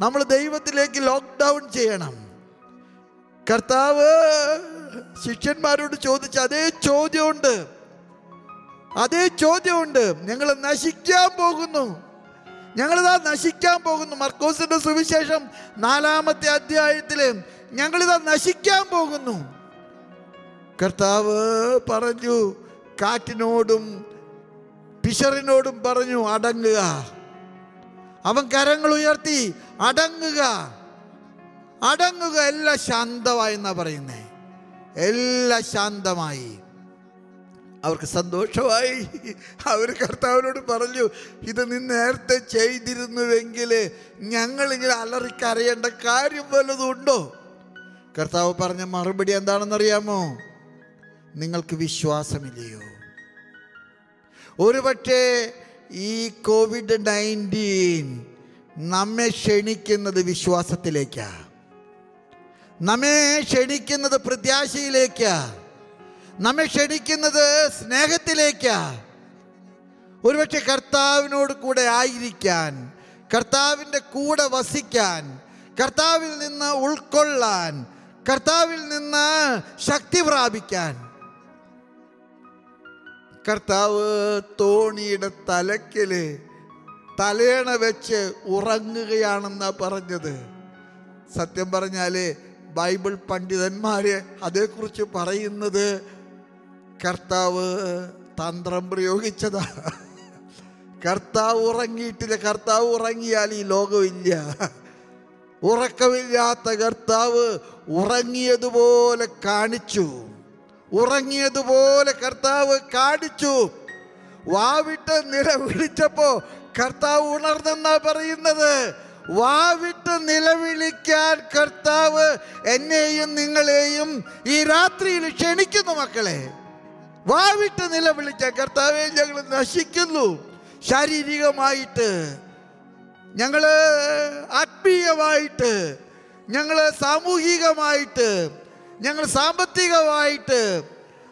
നമ്മൾ ദൈവത്തിലേക്ക് ലോക്ക്ഡൗൺ ചെയ്യണം. കർത്താവ് ശിഷ്യന്മാരോട് ചോദിച്ച അതേ ചോദ്യമുണ്ട്. അതേ ചോദ്യമുണ്ട്. ഞങ്ങൾ നശിക്കാൻ പോകുന്നു. ഞങ്ങളിതാ നശിക്കാൻ പോകുന്നു. മർക്കോസിന്റെ സുവിശേഷം നാലാമത്തെ അധ്യായത്തിൽ ഞങ്ങളിതാ നശിക്കാൻ പോകുന്നു. കർത്താവ് പറഞ്ഞു കാറ്റിനോടും പിശറിനോടും പറഞ്ഞു അടങ്ങുക. അവൻ കരങ്ങൾ ഉയർത്തി അടങ്ങുക. അടങ്ങുക. എല്ലാം ശാന്തമായി എന്നാ പറയുന്നേ. എല്ലാം ശാന്തമായി. അവർക്ക് സന്തോഷമായി. അവർ കർത്താവിനോട് പറഞ്ഞു ഇത് നീ നേരത്തെ ചെയ്തിരുന്നുവെങ്കിൽ ഞങ്ങളിങ്ങനെ അലറിക്കറിയേണ്ട കാര്യം വല്ലതും ഉണ്ടോ? കർത്താവ് പറഞ്ഞ മറുപടി എന്താണെന്നറിയാമോ? നിങ്ങൾക്ക് വിശ്വാസമില്ലയോ? ഒരുപക്ഷേ ഈ കോവിഡ് നയന്റീൻ നമ്മെ ക്ഷണിക്കുന്നത് വിശ്വാസത്തിലേക്കാണ് നമ്മെ ക്ഷണിക്കുന്നത് പ്രത്യാശയിലേക്കാ. നമ്മെ ക്ഷണിക്കുന്നത് സ്നേഹത്തിലേക്കാ. ഒരുപക്ഷെ കർത്താവിനോട് കൂടെ ആയിരിക്കാൻ കർത്താവിന്റെ കൂടെ വസിക്കാൻ കർത്താവിൽ നിന്ന് ഉൾക്കൊള്ളാൻ കർത്താവിൽ നിന്ന് ശക്തി പ്രാപിക്കാൻ. കർത്താവ് തോണിയുടെ തലക്കിൽ തലേണ വെച്ച് ഉറങ്ങുകയാണെന്നാ പറഞ്ഞത്. സത്യം പറഞ്ഞാൽ ബൈബിൾ പണ്ഡിതന്മാർ അതേക്കുറിച്ച് പറയുന്നത് കർത്താവ് തന്ത്രം പ്രയോഗിച്ചതാ. കർത്താവ് ഉറങ്ങിയിട്ടില്ല കർത്താവ് ഉറങ്ങിയാൽ ഈ ലോകമില്ല. ഉറക്കമില്ലാത്ത കർത്താവ് ഉറങ്ങിയതുപോലെ കാണിച്ചു. ഉറങ്ങിയതുപോലെ കർത്താവ് കാണിച്ചു. വാവിട്ട് നിലവിളിച്ചപ്പോ കർത്താവ് ഉണർന്നെന്നാ പറയുന്നത്? വാവിട്ട് നിലവിളിക്കാൻ കർത്താവ് എന്നെയും നിങ്ങളെയും ഈ രാത്രിയിൽ ക്ഷണിക്കുന്നു മക്കളെ. വാവിട്ട് നിലവിളിച്ച കർത്താവെ ഞങ്ങൾ നശിക്കുന്നു. ശാരീരികമായിട്ട് ഞങ്ങൾ ആത്മീയമായിട്ട് ഞങ്ങൾ സാമൂഹികമായിട്ട് ഞങ്ങൾ സാമ്പത്തികമായിട്ട്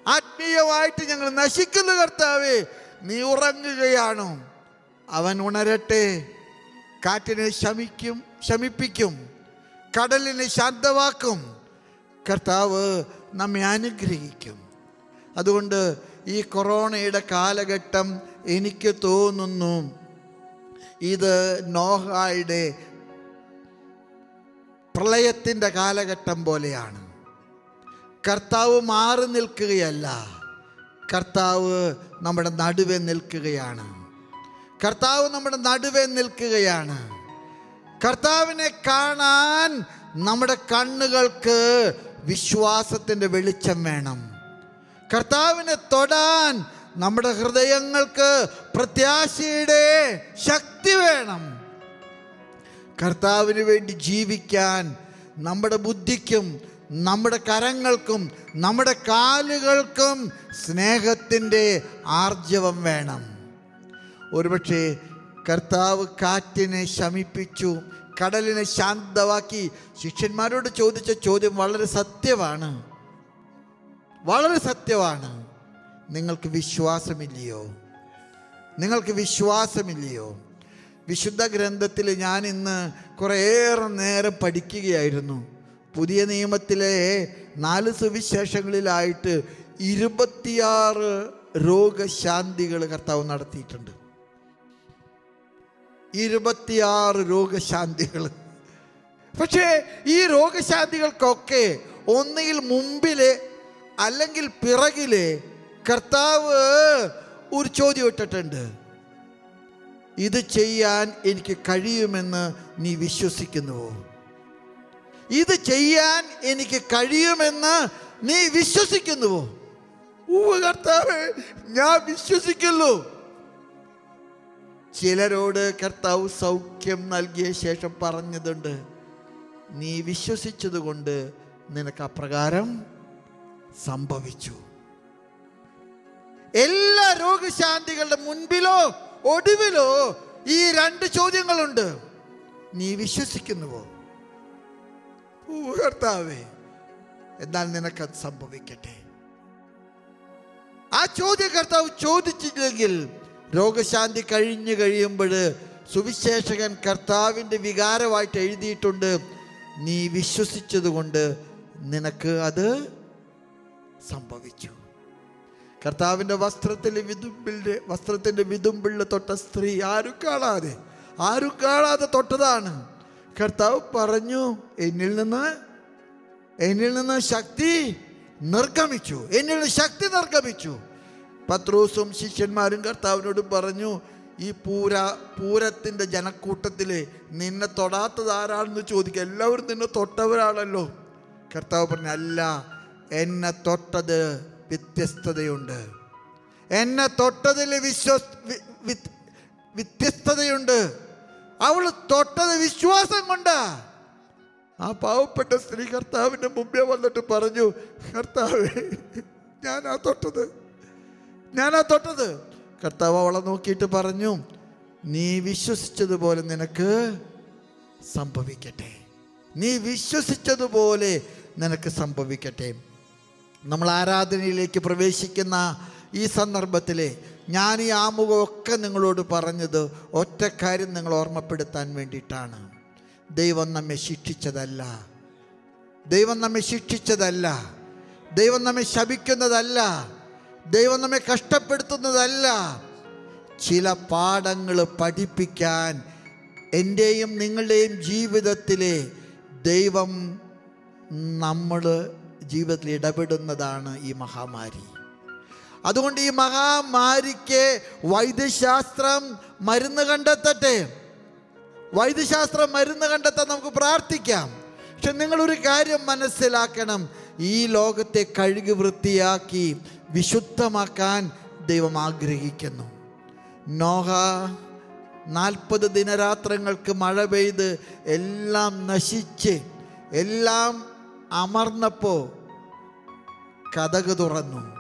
ആത്മീയമായിട്ട് ഞങ്ങൾ നശിക്കുന്നു കർത്താവെ. നീ ഉറങ്ങുകയാണോ? അവൻ ഉണരട്ടെ. കാറ്റിനെ ശമിക്കും ശമിപ്പിക്കും. കടലിനെ ശാന്തമാക്കും. കർത്താവ് നമ്മെ അനുഗ്രഹിക്കും. അതുകൊണ്ട് ഈ കൊറോണയുടെ കാലഘട്ടം എനിക്ക് തോന്നുന്നു ഇത് നോഹായുടെ പ്രളയത്തിന്റെ കാലഘട്ടം പോലെയാണ്. കർത്താവ് മാറി നിൽക്കുകയല്ല. കർത്താവ് നമ്മുടെ നടുവെ നിൽക്കുകയാണ്. കർത്താവ് നമ്മുടെ നടുവെ നിൽക്കുകയാണ്. കർത്താവിനെ കാണാൻ നമ്മുടെ കണ്ണുകൾക്ക് വിശ്വാസത്തിന്റെ വെളിച്ചം വേണം. കർത്താവിനെ തൊടാൻ നമ്മുടെ ഹൃദയങ്ങൾക്ക് പ്രത്യാശയുടെ ശക്തി വേണം. കർത്താവിന് വേണ്ടി ജീവിക്കാൻ നമ്മുടെ ബുദ്ധിക്കും നമ്മുടെ കരങ്ങൾക്കും നമ്മുടെ കാലുകൾക്കും സ്നേഹത്തിന്റെ ആർജവം വേണം. ഒരുപക്ഷെ കർത്താവ് കാറ്റിനെ ശമിപ്പിച്ചു കടലിനെ ശാന്തമാക്കി ശിഷ്യന്മാരോട് ചോദിച്ച ചോദ്യം വളരെ സത്യമാണ്. വളരെ സത്യമാണ്. നിങ്ങൾക്ക് വിശ്വാസമില്ലയോ? നിങ്ങൾക്ക് വിശ്വാസമില്ലയോ? വിശുദ്ധ ഗ്രന്ഥത്തിൽ ഞാൻ ഇന്ന് കുറേയേറെ നേരം പഠിക്കുകയായിരുന്നു. പുതിയ നിയമത്തിലെ നാല് സുവിശേഷങ്ങളിലായിട്ട് ഇരുപത്തിയാറ് രോഗശാന്തികൾ കർത്താവ് നടത്തിയിട്ടുണ്ട്. ഇരുപത്തിയാറ് രോഗശാന്തികൾ. പക്ഷേ ഈ രോഗശാന്തികൾക്കൊക്കെ ഒന്നിൽ മുമ്പിൽ അല്ലെങ്കിൽ പിറകിൽ കർത്താവ് ഒരു ചോദ്യം ഇട്ടിട്ടുണ്ട്. ഇത് ചെയ്യാൻ എനിക്ക് കഴിയുമെന്ന് നീ വിശ്വസിക്കുന്നുവോ? ഇത് ചെയ്യാൻ എനിക്ക് കഴിയുമെന്ന് നീ വിശ്വസിക്കുന്നുവോ? ഉവ്വ് കർത്താവ് ഞാൻ വിശ്വസിക്കുന്നു. ചിലരോട് കർത്താവ് സൗഖ്യം നൽകിയ ശേഷം പറഞ്ഞതുണ്ട് നീ വിശ്വസിച്ചതുകൊണ്ട് നിനക്ക് അപ്രകാരം സംഭവിച്ചു. എല്ലാ രോഗശാന്തികളുടെ മുൻപിലോ ഒടുവിലോ ഈ രണ്ട് ചോദ്യങ്ങളുണ്ട്. നീ വിശ്വസിക്കുന്നുവോ? കർത്താവേ എന്നാൽ നിനക്കത് സംഭവിക്കട്ടെ. ആ ചോദ്യകർത്താവ് ചോദിച്ചില്ലെങ്കിൽ രോഗശാന്തി കഴിഞ്ഞു കഴിയുമ്പോൾ സുവിശേഷകൻ കർത്താവിന്റെ വികാരമായിട്ട് എഴുതിയിട്ടുണ്ട് നീ വിശ്വസിച്ചതുകൊണ്ട് നിനക്ക് അത് സംഭവിച്ചു. കർത്താവിന്റെ വസ്ത്രത്തിൽ വിതുമ്പിന്റെ വസ്ത്രത്തിന്റെ വിതുമ്പിള്ള തൊട്ട സ്ത്രീ ആരും കാണാതെ ആരും കാണാതെ തൊട്ടതാണ്. കർത്താവ് പറഞ്ഞു എന്നിൽ നിന്ന് എന്നിൽ നിന്ന് ശക്തി നിർഗമിച്ചു. എന്നിൽ നിന്ന് ശക്തി നിർഗമിച്ചു. പത്രോസും ശിഷ്യന്മാരും കർത്താവിനോട് പറഞ്ഞു ഈ പൂര പൂരത്തിന്റെ ജനക്കൂട്ടത്തിൽ നിന്നെ തൊടാത്തത് ആരാണെന്ന് ചോദിക്കുക. എല്ലാവരും നിന്നെ തൊട്ടവരാണല്ലോ. കർത്താവ് പറഞ്ഞു അല്ല എന്നെ തൊട്ടത് വ്യത്യസ്തതയുണ്ട്. എന്നെ തൊട്ടതിൽ വിശ്വസ് വ്യത്യസ്തതയുണ്ട്. അവൾ തൊട്ടത് വിശ്വാസം കൊണ്ടാ. ആ പാവപ്പെട്ട സ്ത്രീ കർത്താവിന്റെ മുമ്പേ വന്നിട്ട് പറഞ്ഞു കർത്താവേ ഞാനാ തൊട്ടത്. ഞാനാ തൊട്ടത്. കർത്താവ് അവളെ നോക്കിയിട്ട് പറഞ്ഞു നീ വിശ്വസിച്ചതുപോലെ നിനക്ക് സംഭവിക്കട്ടെ. നീ വിശ്വസിച്ചതുപോലെ നിനക്ക് സംഭവിക്കട്ടെ. നമ്മൾ ആരാധനയിലേക്ക് പ്രവേശിക്കുന്ന ഈ സന്ദർഭത്തിൽ ഞാൻ ഈ ആമുഖമൊക്കെ നിങ്ങളോട് പറഞ്ഞത് ഒറ്റ കാര്യം നിങ്ങൾ ഓർമ്മപ്പെടുത്താൻ വേണ്ടിയിട്ടാണ്. ദൈവം നമ്മെ ശിക്ഷിച്ചതല്ല. ദൈവം നമ്മെ ശിക്ഷിച്ചതല്ല. ദൈവം നമ്മെ ശപിക്കുന്നതല്ല. ദൈവം നമ്മെ കഷ്ടപ്പെടുത്തുന്നതല്ല. ചില പാഠങ്ങൾ പഠിപ്പിക്കാൻ എന്റെയും നിങ്ങളുടെയും ജീവിതത്തിലെ ദൈവം നമ്മൾ ജീവിതത്തിൽ ഇടപെടുന്നതാണ് ഈ മഹാമാരി. അതുകൊണ്ട് ഈ മഹാമാരിക്ക് വൈദ്യശാസ്ത്രം മരുന്ന് കണ്ടെത്തട്ടെ. വൈദ്യശാസ്ത്രം മരുന്ന് കണ്ടെത്താൻ നമുക്ക് പ്രാർത്ഥിക്കാം. പക്ഷെ നിങ്ങളൊരു കാര്യം മനസ്സിലാക്കണം. ഈ ലോകത്തെ കഴുകി വൃത്തിയാക്കി വിശുദ്ധമാക്കാൻ ദൈവം ആഗ്രഹിക്കുന്നു. നോഹ നാൽപ്പത് ദിനരാത്രങ്ങൾക്ക് മഴ പെയ്ത് എല്ലാം നശിച്ച് എല്ലാം അമർന്നപ്പോൾ കഥക് തുറന്നു.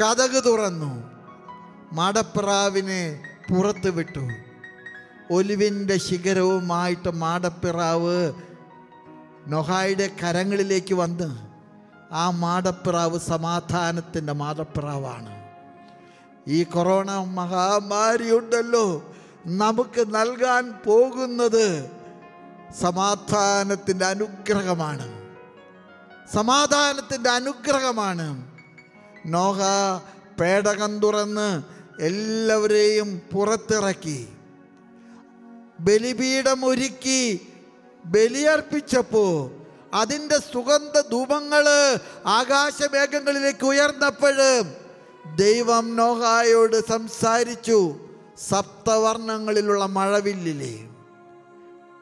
കഥക് തുറന്നു. മാടപ്പിറാവിനെ പുറത്ത് വിട്ടു. ഒലിവിന്റെ ശിഖരവുമായിട്ട് മാടപ്പിറാവ് നൊഹായുടെ കരങ്ങളിലേക്ക് വന്ന് ആ മാടപ്പിറാവ് സമാധാനത്തിന്റെ മാടപ്പിറാവാണ്. ഈ കൊറോണ മഹാമാരിയുണ്ടല്ലോ. നമുക്ക് നൽകാൻ പോകുന്നത് സമാധാനത്തിന്റെ അനുഗ്രഹമാണ്. സമാധാനത്തിന്റെ അനുഗ്രഹമാണ്. നോഹ പേടകം തുറന്ന് എല്ലാവരെയും പുറത്തിറക്കി. ബലിപീഠം ഒരുക്കി ബലിയർപ്പിച്ചപ്പോൾ അതിന്റെ സുഗന്ധ ധൂപങ്ങൾ ആകാശമേഘങ്ങളിലേക്ക് ഉയർന്നപ്പോഴും ദൈവം നോഹായോട് സംസാരിച്ചു സപ്തവർണങ്ങളിലുള്ള മഴവില്ലിലെ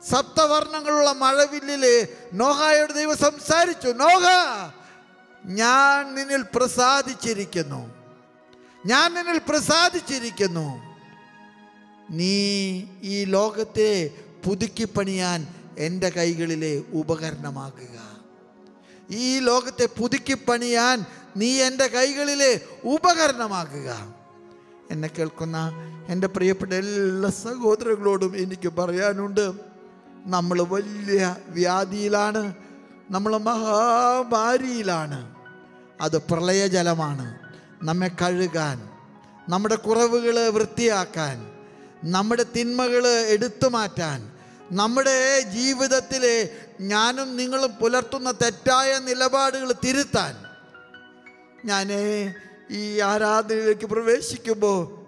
സപ്തവർണങ്ങളുള്ള മഴവില്ലിൽ നോഹായോട് ദൈവം സംസാരിച്ചു നോഹ ഞാൻ നിന്നിൽ പ്രസാദിച്ചിരിക്കുന്നു. ഞാൻ നിന്നിൽ പ്രസാദിച്ചിരിക്കുന്നു. നീ ഈ ലോകത്തെ പുതുക്കിപ്പണിയാൻ എന്റെ കൈകളിലെ ഉപകരണമാകുക ഈ ലോകത്തെ പുതുക്കിപ്പണിയാൻ നീ എന്റെ കൈകളിലെ ഉപകരണമാകുക എന്നെ കേൾക്കുന്ന എന്റെ പ്രിയപ്പെട്ട എല്ലാ സഹോദരങ്ങളോടും എനിക്ക് പറയാനുണ്ട് നമ്മൾ വലിയ വ്യാധിയിലാണ് നമ്മൾ മഹാഭാരിയിലാണ്. അത് പ്രളയജലമാണ്. നമ്മെ കഴുകാൻ നമ്മുടെ കുറവുകൾ വൃത്തിയാക്കാൻ നമ്മുടെ തിന്മകൾ എടുത്തു മാറ്റാൻ നമ്മുടെ ജീവിതത്തിലെ ഞാനും നിങ്ങളും പുലർത്തുന്ന തെറ്റായ നിലപാടുകൾ തിരുത്താൻ. ഞാൻ ഈ ആരാധനയിലേക്ക് പ്രവേശിക്കുമ്പോൾ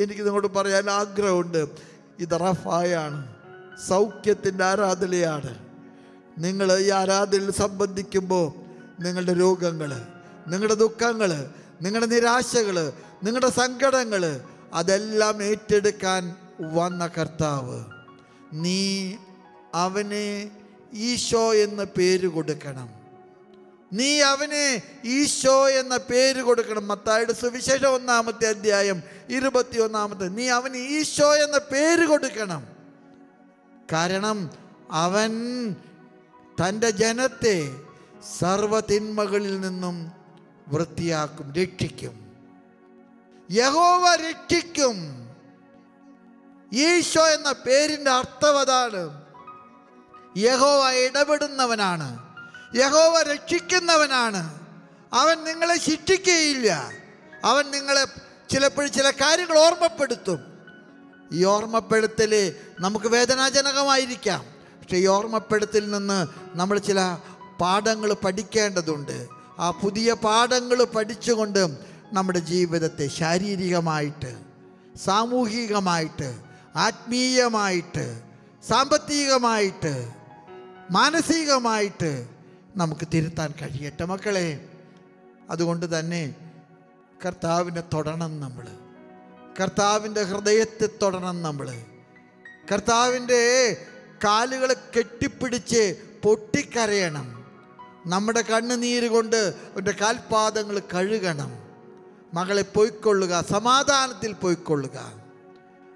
എനിക്ക് നിങ്ങളോട് പറയാൻ ആഗ്രഹമുണ്ട്. ഇത് റഫായാണ്. സൗഖ്യത്തിന്റെ ആരാധനയാണ്. നിങ്ങൾ ഈ ആരാധനയിൽ സംബന്ധിക്കുമ്പോൾ നിങ്ങളുടെ രോഗങ്ങൾ നിങ്ങളുടെ ദുഃഖങ്ങൾ നിങ്ങളുടെ നിരാശകൾ നിങ്ങളുടെ സങ്കടങ്ങൾ അതെല്ലാം ഏറ്റെടുക്കാൻ വന്ന കർത്താവ്. നീ അവനെ ഈശോ എന്ന പേര് കൊടുക്കണം. നീ അവനെ ഈശോ എന്ന പേര് കൊടുക്കണം. മത്തായുടെ സുവിശേഷം ഒന്നാമത്തെ അധ്യായം ഇരുപത്തി ഒന്നാമത്തെ നീ അവന് ഈശോ എന്ന പേര് കൊടുക്കണം. കാരണം അവൻ തന്റെ ജനത്തെ സർവതിന്മകളിൽ നിന്നും വൃത്തിയാക്കും രക്ഷിക്കും. യഹോവ രക്ഷിക്കും. ഈശോ എന്ന പേരിന്റെ അർത്ഥം അതാണ്. യഹോവ ഇടപെടുന്നവനാണ്. യഹോവ രക്ഷിക്കുന്നവനാണ്. അവൻ നിങ്ങളെ ശിക്ഷിക്കുകയില്ല. അവൻ നിങ്ങളെ ചിലപ്പോൾ ചില കാര്യങ്ങൾ ഓർമ്മപ്പെടുത്തും. ഈ ഓർമ്മപ്പെടുത്തൽ നമുക്ക് വേദനാജനകമായിരിക്കാം. പക്ഷേ ഈ ഓർമ്മപ്പെടുത്തിൽ നിന്ന് നമ്മൾ ചില പാഠങ്ങൾ പഠിക്കേണ്ടതുണ്ട്. ആ പുതിയ പാഠങ്ങൾ പഠിച്ചുകൊണ്ട് നമ്മുടെ ജീവിതത്തെ ശാരീരികമായിട്ട് സാമൂഹികമായിട്ട് ആത്മീയമായിട്ട് സാമ്പത്തികമായിട്ട് മാനസികമായിട്ട് നമുക്ക് തിരുത്താൻ കഴിയട്ടെ മക്കളെ. അതുകൊണ്ട് തന്നെ കർത്താവിനെ തൊടണം നമ്മൾ കർത്താവിന്റെ ഹൃദയത്തെ തൊടണം നമ്മൾ. കർത്താവിന്റെ കാലുകളെ കെട്ടിപ്പിടിച്ച് പൊട്ടിക്കരയണം. നമ്മുടെ കണ്ണുനീര് കൊണ്ട് അവന്റെ കാൽപാദങ്ങൾ കഴുകണം. മകളെ പൊയ്ക്കൊള്ളുക സമാധാനത്തിൽ പൊയ്ക്കൊള്ളുക.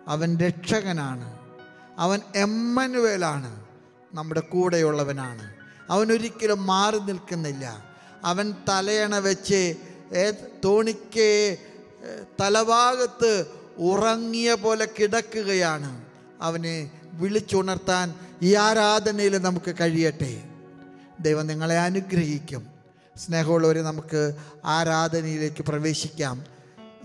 അവൻ രക്ഷകനാണ്. അവൻ എമ്മനുവേലാണ്. നമ്മുടെ കൂടെയുള്ളവനാണ്. അവനൊരിക്കലും മാറി നിൽക്കുന്നില്ല. അവൻ തലയണ വെച്ച് തോണിക്ക് തലഭാഗത്ത് ഉറങ്ങിയ പോലെ കിടക്കുകയാണ്. അവനെ വിളിച്ചുണർത്താൻ ഈ ആരാധനയിൽ നമുക്ക് കഴിയട്ടെ. ദൈവം നിങ്ങളെ അനുഗ്രഹിക്കും. സ്നേഹമുള്ളവരെ നമുക്ക് ആരാധനയിലേക്ക് പ്രവേശിക്കാം.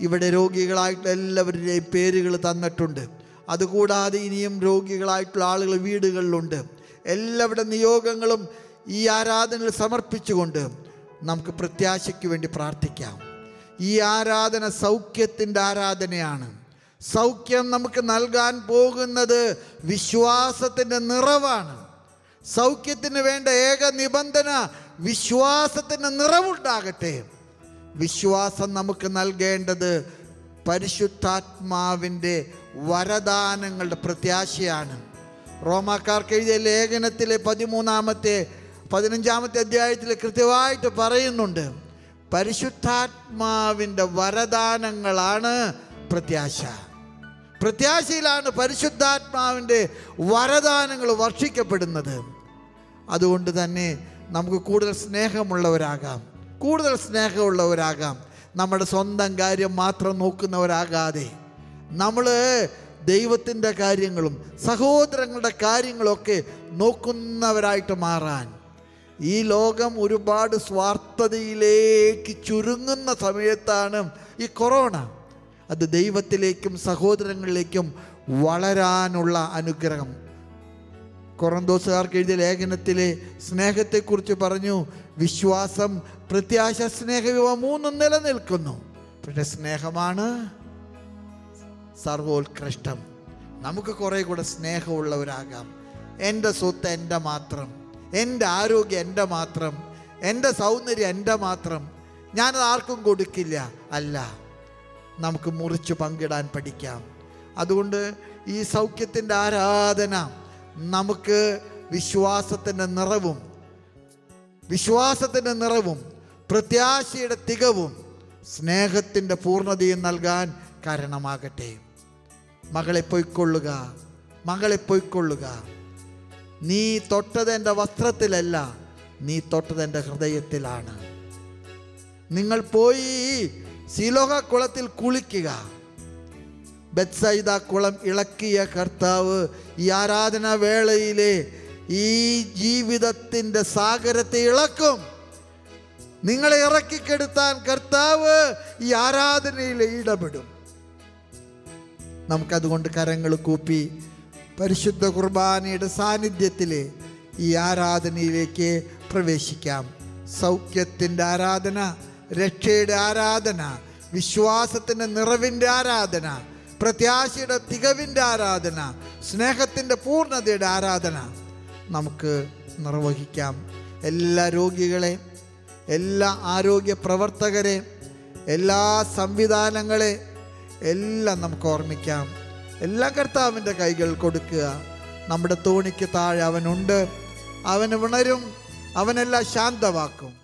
ഇവിടെ രോഗികളായിട്ടുള്ള എല്ലാവരുടെയും പേരുകൾ തന്നിട്ടുണ്ട്. അതുകൂടാതെ ഇനിയും രോഗികളായിട്ടുള്ള ആളുകൾ വീടുകളിലുണ്ട്. എല്ലാവരുടെ നിയോഗങ്ങളും ഈ ആരാധനയിൽ സമർപ്പിച്ചുകൊണ്ട് നമുക്ക് പ്രത്യാശയ്ക്ക് വേണ്ടി പ്രാർത്ഥിക്കാം. ഈ ആരാധന സൗഖ്യത്തിന്റെ ആരാധനയാണ്. സൗഖ്യം നമുക്ക് നൽകാൻ പോകുന്നത് വിശ്വാസത്തിന്റെ നിറവാണ്. സൗഖ്യത്തിന് വേണ്ട ഏക നിബന്ധന വിശ്വാസത്തിന്റെ നിറവുണ്ടാകട്ടെ. വിശ്വാസം നമുക്ക് നൽകേണ്ടത് പരിശുദ്ധാത്മാവിന്റെ വരദാനങ്ങളുടെ പ്രത്യാശയാണ്. റോമാക്കാർക്ക് എഴുതിയ ലേഖനത്തിലെ പതിമൂന്നാമത്തെ പതിനഞ്ചാമത്തെ അധ്യായത്തിൽ കൃത്യമായിട്ട് പറയുന്നുണ്ട്. പരിശുദ്ധാത്മാവിന്റെ വരദാനങ്ങളാണ് പ്രത്യാശ. പ്രത്യാശയിലാണ് പരിശുദ്ധാത്മാവിന്റെ വരദാനങ്ങൾ വർഷിക്കപ്പെടുന്നത്. അതുകൊണ്ട് തന്നെ നമുക്ക് കൂടുതൽ സ്നേഹമുള്ളവരാകാം. കൂടുതൽ സ്നേഹമുള്ളവരാകാം. നമ്മുടെ സ്വന്തം കാര്യം മാത്രം നോക്കുന്നവരാകാതെ. നമ്മൾ ദൈവത്തിന്റെ കാര്യങ്ങളും സഹോദരങ്ങളുടെ കാര്യങ്ങളൊക്കെ നോക്കുന്നവരായിട്ട് മാറാൻ. ഈ ലോകം ഒരുപാട് സ്വാർത്ഥതയിലേക്ക് ചുരുങ്ങുന്ന സമയത്താണ് ഈ കൊറോണ. അത് ദൈവത്തിലേക്കും സഹോദരങ്ങളിലേക്കും വളരാനുള്ള അനുഗ്രഹം. കൊറന്തോസുകാർക്ക് എഴുതിയ ലേഖനത്തിലെ സ്നേഹത്തെക്കുറിച്ച് പറഞ്ഞു വിശ്വാസം പ്രത്യാശ സ്നേഹം ഇവ മൂന്നും നിലനിൽക്കുന്നു. പക്ഷെ സ്നേഹമാണ് സർവോത്കൃഷ്ടം. നമുക്ക് കുറേ കൂടെ സ്നേഹമുള്ളവരാകാം. എന്റെ സ്വത്ത് എന്റെ മാത്രം. എന്റെ ആരോഗ്യം എന്റെ മാത്രം എന്റെ സൗന്ദര്യം എന്റെ മാത്രം. ഞാനത് ആർക്കും കൊടുക്കില്ല. അല്ല നമുക്ക് മുറിച്ച് പങ്കിടാൻ പഠിക്കാം. അതുകൊണ്ട് ഈ സൗഖ്യത്തിന്റെ ആരാധന നമുക്ക് വിശ്വാസത്തിന്റെ നിറവും വിശ്വാസത്തിന്റെ നിറവും പ്രത്യാശയുടെ തികവും സ്നേഹത്തിന്റെ പൂർണതയും നൽകാൻ കാരണമാകട്ടെ. മകളെ പൊയ്ക്കൊള്ളുക മകളെ പൊയ്ക്കൊള്ളുക. നീ തൊട്ടത് എന്റെ വസ്ത്രത്തിലല്ല നീ തൊട്ടത് എന്റെ ഹൃദയത്തിലാണ്. നിങ്ങൾ പോയി ശിലോഹ കുളത്തിൽ കുളിക്കുക. ബത്സൈദ കുളം ഇളക്കിയ കർത്താവ് ഈ ആരാധന വേളയിലെ ഈ ജീവിതത്തിന്റെ സാഗരത്തെ ഇളക്കും. നിങ്ങളെ ഇറക്കിക്കെടുത്താൻ കർത്താവ് ഈ ആരാധനയിൽ ഇടപെടും. നമുക്കതുകൊണ്ട് കരങ്ങൾ കൂപ്പി പരിശുദ്ധ കുർബാനയുടെ സാന്നിധ്യത്തിൽ ഈ ആരാധനയിലേക്ക് പ്രവേശിക്കാം. സൗഖ്യത്തിന്റെ ആരാധന രക്ഷയുടെ ആരാധന വിശ്വാസത്തിന്റെ നിറവിന്റെ ആരാധന പ്രത്യാശയുടെ തികവിന്റെ ആരാധന സ്നേഹത്തിന്റെ പൂർണതയുടെ ആരാധന നമുക്ക് നിർവഹിക്കാം. എല്ലാ രോഗികളെ എല്ലാ ആരോഗ്യ പ്രവർത്തകരെ എല്ലാ സംവിധാനങ്ങളെ എല്ലാം നമുക്ക് ഓർമ്മിക്കാം. എല്ലാ കർത്താവിന്റെ കൈകൾ കൊടുക്കുക. നമ്മുടെ തോണിക്ക് താഴെ അവനുണ്ട്. അവൻ ഉണരും. അവനെല്ലാം ശാന്തമാക്കും.